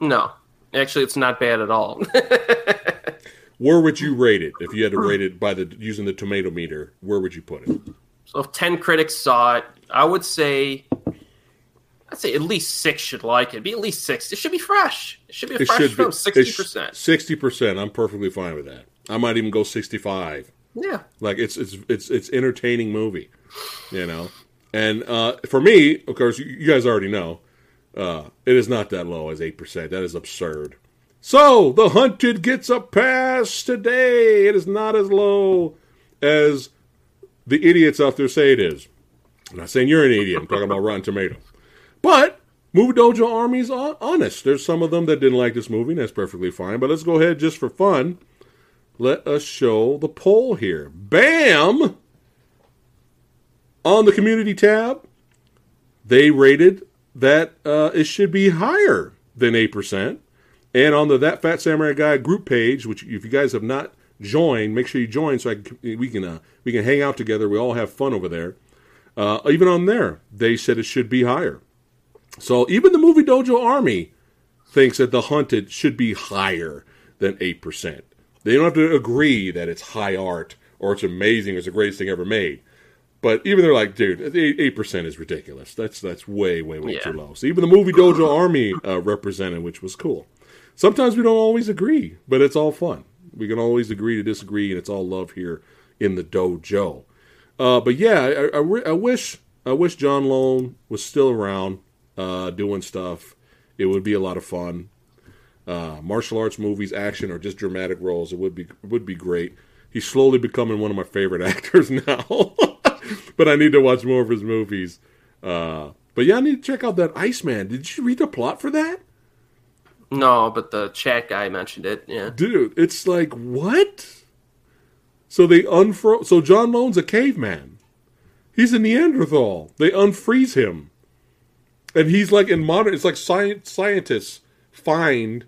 No. Actually, it's not bad at all.
Where would you rate it if you had to rate it by the using the tomato meter? Where would you put it?
so if 10 critics saw it, I would say. I'd say at least six should like it. Be at least six. It should be fresh. It should be a fresh film. Sixty percent.
Sixty percent. I'm perfectly fine with that. I might even go sixty-five.
Yeah.
Like it's it's it's it's entertaining movie, you know. And uh, for me, of course, you, you guys already know, uh, it is not that low as eight percent. That is absurd. So the hunted gets a pass today. It is not as low as the idiots out there say it is. I'm not saying you're an idiot. I'm talking about Rotten Tomatoes. But Movie Dojo Army's hon- honest. There's some of them that didn't like this movie, and that's perfectly fine. But let's go ahead, just for fun, let us show the poll here. Bam! On the community tab, they rated that uh, it should be higher than 8%. And on the That Phat Samurai Guy group page, which if you guys have not joined, make sure you join so I can, we can uh, we can hang out together. We all have fun over there. Uh, even on there, they said it should be higher. So even the Movie Dojo Army thinks that The Hunted should be higher than 8%. They don't have to agree that it's high art or it's amazing or it's the greatest thing ever made. But even they're like, dude, eight percent is ridiculous. That's that's way, way, way
Yeah.
too low. So even the movie Dojo Army uh, represented, which was cool. Sometimes we don't always agree, but it's all fun. We can always agree to disagree, and it's all love here in the dojo. Uh, but yeah, I, I, I I wish I wish John Lone was still around uh, doing stuff. It would be a lot of fun. Uh, martial arts movies, action, or just dramatic roles. It would be would be great. He's slowly becoming one of my favorite actors now. but I need to watch more of his movies. Uh, but yeah, I need to check out that Iceman. Did you read the plot for that?
No, but the chat guy mentioned it. Yeah.
Dude, it's like what? So they unfro. So John Lone's a caveman. He's a Neanderthal. They unfreeze him, and he's like in modern. It's like science scientists find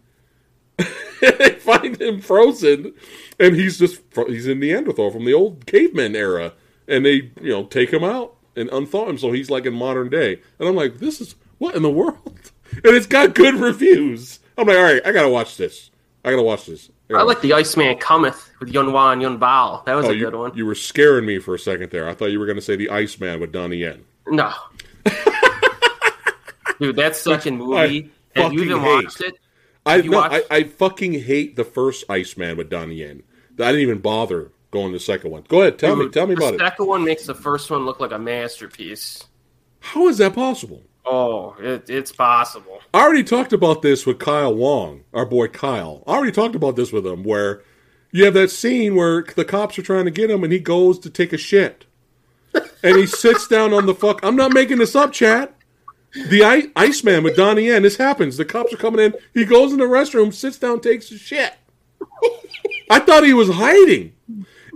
they find him frozen, and he's just he's a Neanderthal from the old caveman era, and they you know take him out and unthaw him, so he's like in modern day. And I'm like, this is what in the world? And it's got good reviews. I'm like, all right, I gotta watch this. I gotta watch this.
I like the Iceman Cometh with Yuen Wah and Yuen Biao. That was
Oh,
a
you,
good one.
you were scaring me for a second there. I thought you were going to say the Iceman with Donnie Yen.
No. Dude, that second movie.
I
Have you even
fucking hate-
watched it?
I no, I, I fucking hate the first Iceman with Donnie Yen. I didn't even bother going to the second one. Go ahead, tell me, tell me about it.
second one makes the first one look like a masterpiece.
How is that possible?
Oh, it, it's possible.
I already talked about this with Kyle Wong, our boy Kyle. I already talked about this with him, where you have that scene where the cops are trying to get him, and he goes to take a shit, and he sits down on the fuck. I'm not making this up, chat. The I- Iceman with Donnie Yen. This happens. The cops are coming in. He goes in the restroom, sits down, takes a shit. I thought he was hiding,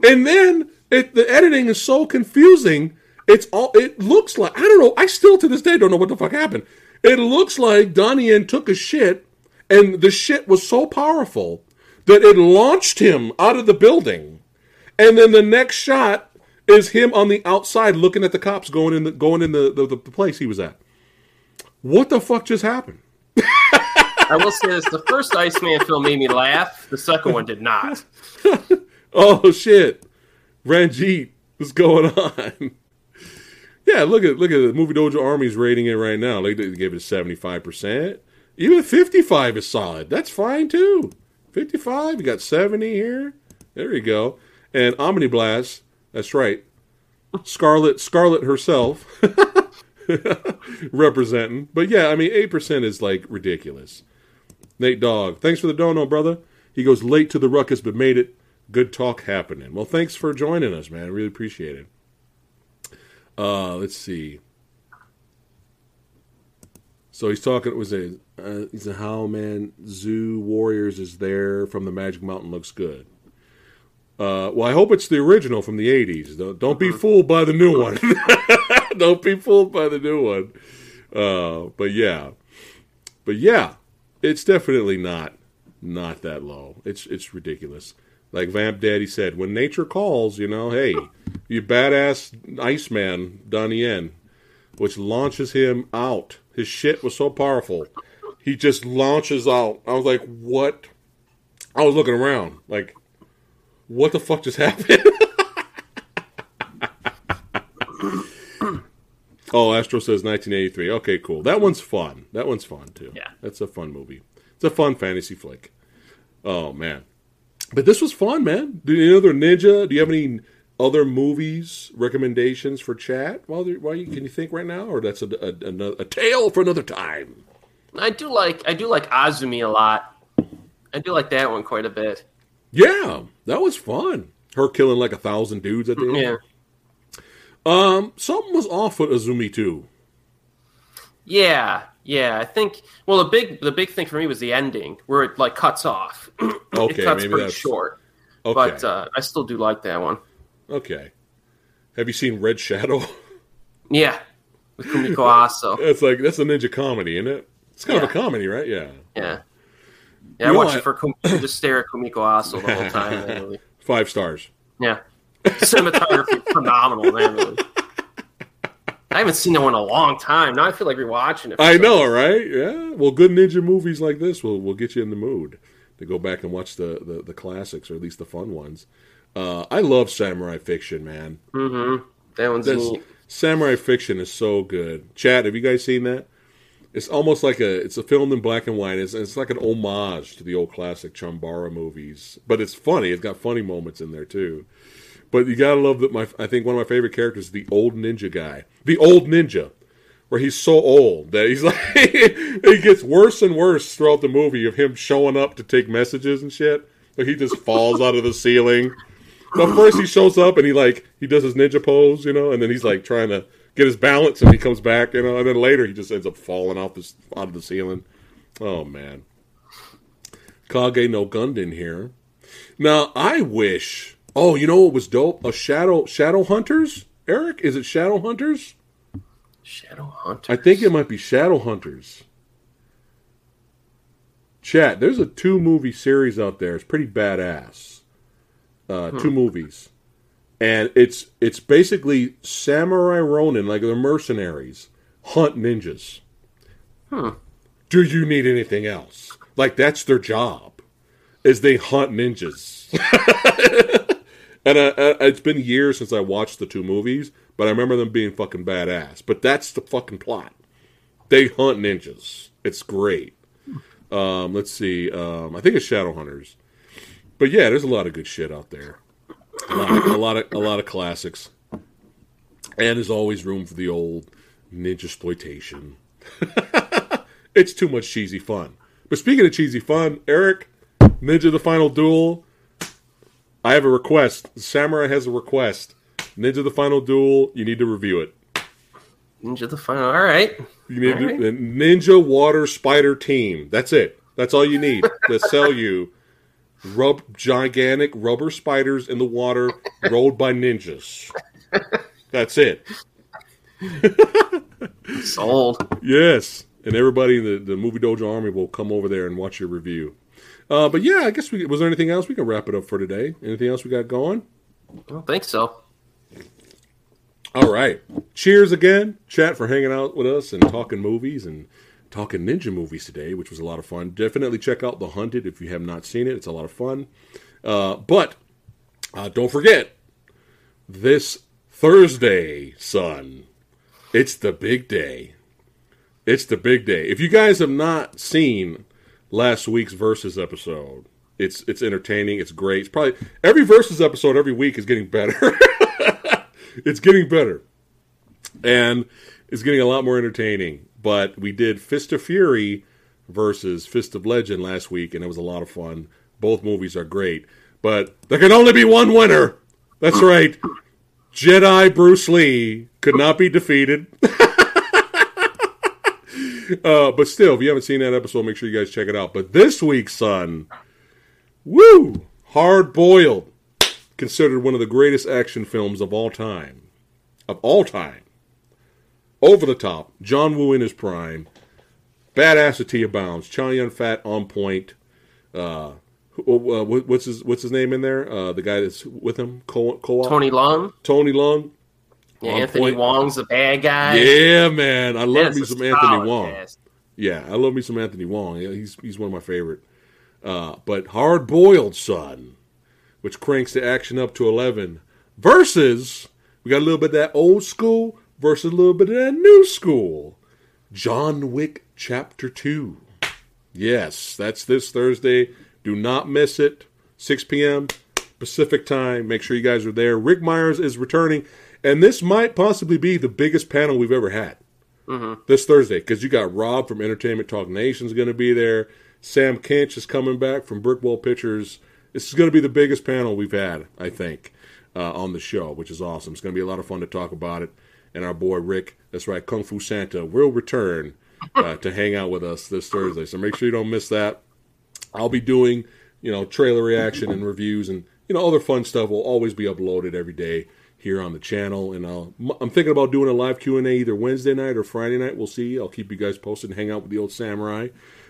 and then it, the editing is so confusing. It's all. It looks like I don't know. I still to this day don't know what the fuck happened. It looks like Donnie Yen took a shit, and the shit was so powerful that it launched him out of the building, and then the next shot is him on the outside looking at the cops going in the going in the, the, the place he was at. What the fuck just happened?
I will say this: the first Iceman film made me laugh. The second one did not.
Oh shit, Ranjit, what's going on? yeah, look at look at the movie Dojo Army's rating it right now. They gave it a seventy five percent. Even fifty five is solid. That's fine too. Fifty five. You got seventy here. There you go. And Omni Blast. That's right. Scarlet Scarlet herself representing. But yeah, I mean eight percent is like ridiculous. Nate Dog, thanks for the dono, brother. He goes late to the ruckus, but made it. Good talk happening. Well, thanks for joining us, man. Really appreciate it. Uh, let's see. So he's talking. It was a uh, he's a how man Zu Warriors is there from the Magic Mountain looks good. Uh, well, I hope it's the original from the '80s. Don't, don't be fooled by the new one. don't be fooled by the new one. Uh, but yeah, but yeah, it's definitely not not that low. It's it's ridiculous. Like Vamp Daddy said, when nature calls, you know, hey, you badass Iceman Donnie Yen, which launches him out. His shit was so powerful. He just launches out. I was like, what? I was looking around, like, what the fuck just happened? Oh, Astro says 1983. Okay, cool. That one's fun. That one's fun too.
Yeah.
That's a fun movie. It's a fun fantasy flick. Oh man. But this was fun, man. Do you know other ninja? Do you have any other movies recommendations for chat? While while you can you think right now, or that's a, a, a, a tale for another time?
I do like I do like Azumi a lot. I do like that one quite a bit.
Yeah, that was fun. Her killing like a thousand dudes at the end.
Yeah.
Um, something was off with Azumi too.
Yeah, yeah. I think. Well, the big the big thing for me was the ending, where it like cuts off.
Okay,
it cuts
maybe
pretty
that's
short,
okay.
but uh, I still do like that one.
okay. Have you seen Red Shadow?
Yeah, with Kumiko Aso.
That's like that's a ninja comedy, isn't it? It's kind of a comedy, right? Yeah.
Yeah, yeah. I
know,
watched
I-
it for Kum- just stare at Kumiko Aso the whole time. in that movie.
Five stars.
Yeah, cinematography phenomenal. that movie. I haven't seen that one in a long time. Now I feel like rewatching it.
I know, right? Yeah. Well, good ninja movies like this will will get you in the mood to go back and watch the the, the classics or at least the fun ones. Uh, I love samurai fiction, man.
Mm-hmm. That one's neat.
samurai fiction is so good. Chad, have you guys seen that? It's almost like a it's a film in black and white. It's, it's like an homage to the old classic Chambara movies, but it's funny. It's got funny moments in there too. But you gotta love that. My I think one of my favorite characters is the old ninja guy, the old ninja, where he's so old that he's like he gets worse and worse throughout the movie of him showing up to take messages and shit. Like he just falls out of the ceiling. But first he shows up and he like he does his ninja pose, you know, and then he's like trying to get his balance and he comes back, you know, and then later he just ends up falling off this out of the ceiling. Oh man. Kage no Gundan here. Now I wish Oh, you know what was dope? A shadow shadow hunters? Erik, is it Shadow Hunters?
Shadow Hunters.
I think it might be Shadow Hunters. Chat, there's a two movie series out there. It's pretty badass. Uh, Two movies, and it's it's basically samurai ronin, like they're mercenaries, hunt ninjas.
Hmm.
Do you need anything else? Like that's their job, is they hunt ninjas. and it's been years since I watched the two movies, but I remember them being fucking badass. But that's the fucking plot. They hunt ninjas. It's great. Um, let's see. Um, I think it's Shadowhunters. But yeah, there's a lot of good shit out there. A lot, a lot of a lot of classics. And there's always room for the old ninja exploitation. it's too much cheesy fun. But speaking of cheesy fun, Erik, Ninja the Final Duel. I have a request. Samurai has a request. Ninja the Final Duel. You need to review it.
Ninja the Final. All right.
You need to,
right.
Ninja Water Spider Team. That's it. That's all you need to sell you rub gigantic rubber spiders in the water rolled by ninjas. That's it.
Sold.
Yes, and everybody in the, the movie dojo army will come over there and watch your review. Uh, but yeah, I guess we was there anything else we can wrap it up for today? Anything else we got going?
I don't think so.
All right. Cheers again, chat for hanging out with us and talking movies and talking ninja movies today, which was a lot of fun. Definitely check out The Hunted if you have not seen it. It's a lot of fun. Uh, but uh, don't forget this Thursday, son. It's the big day. It's the big day. If you guys have not seen last week's versus episode, it's it's entertaining. It's great. It's probably every versus episode every week is getting better. it's getting better, and it's getting a lot more entertaining. But we did Fist of Fury versus Fist of Legend last week, and it was a lot of fun. Both movies are great, but there can only be one winner. That's right. Jedi Bruce Lee could not be defeated. uh, but still, if you haven't seen that episode, make sure you guys check it out. But this week, son, woo, Hard Boiled, considered one of the greatest action films of all time. Of all time. Over the top. John Woo in his prime. Badassity abounds. Chow Yun Fat on point. Uh, what's his What's his name in there? Uh, the guy that's with him, Co- Co-op?
Tony Leung.
Tony Leung.
Yeah, Anthony
point.
Wong's the bad guy.
Yeah, man, I love
That's
me some Anthony Wong.
cast.
Yeah, I love me some Anthony Wong. He's he's one of my favorite. Uh, but Hard Boiled Son, which cranks the action up to eleven, versus we got a little bit of that old school versus a little bit of that new school. John Wick Chapter Two. Yes, that's this Thursday. Do not miss it. 6 p.m. Pacific time. Make sure you guys are there. Rick Myers is returning, and this might possibly be the biggest panel we've ever had this Thursday because you got Rob from Entertainment Talk Nation is going to be there. Sam Kinch is coming back from Brickwall Pictures. This is going to be the biggest panel we've had, I think, uh, on the show, which is awesome. It's going to be a lot of fun to talk about it. And our boy Rick, that's right, Kung Fu Santa, will return uh, to hang out with us this Thursday. So make sure you don't miss that. I'll be doing, you know, trailer reaction and reviews and you know other fun stuff will always be uploaded every day here on the channel. And I'll, I'm thinking about doing a live Q and A either Wednesday night or Friday night. We'll see. I'll keep you guys posted and hang out with the old samurai.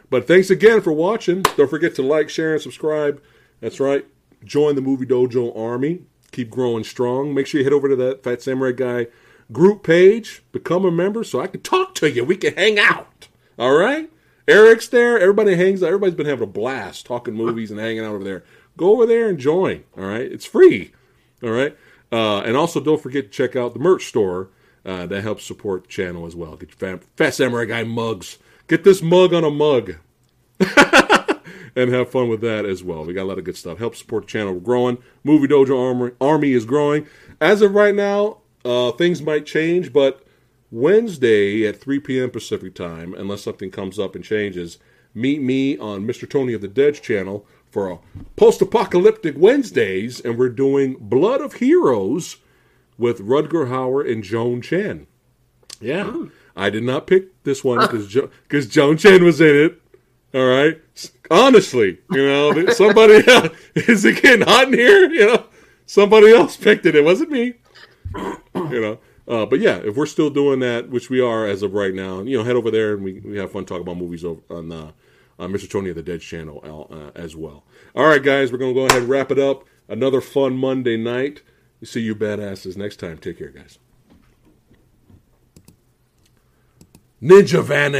But thanks again for watching. Don't forget to like, share, and subscribe. That's right. Join the Movie Dojo Army. Keep growing strong. Make sure you head over to that Phat Samurai Guy group page. Become a member so I can talk to you. We can hang out. All right? Erik's there. Everybody hangs out. Everybody's been having a blast talking movies and hanging out over there. Go over there and join. All right? It's free. All right? Uh, and also, don't forget to check out the merch store. Uh, that helps support the channel as well. Get your Phat Samurai Guy mugs. Get this mug on a mug. and have fun with that as well. We got a lot of good stuff. Help support the channel. We're growing. Movie Dojo Army, Army is growing. As of right now, uh, things might change, but Wednesday at 3 p.m. Pacific time, unless something comes up and changes, meet me on Mr. Tony of the Dead channel for a post-apocalyptic Wednesdays, and we're doing Blood of Heroes with Rutger Hauer and Joan Chen. Yeah, I did not pick this one because because Joan Chen was in it. All right, honestly, you know, somebody else, is it getting hot in here? You know, somebody else picked it. It wasn't me. You know, uh, but yeah, if we're still doing that, which we are as of right now, you know, head over there and we, we have fun talking about movies over on uh, on Mr. Tony of the Dead channel uh, as well. All right, guys, we're gonna go ahead and wrap it up. Another fun Monday night. See you badasses next time. Take care, guys. Ninja Vanish.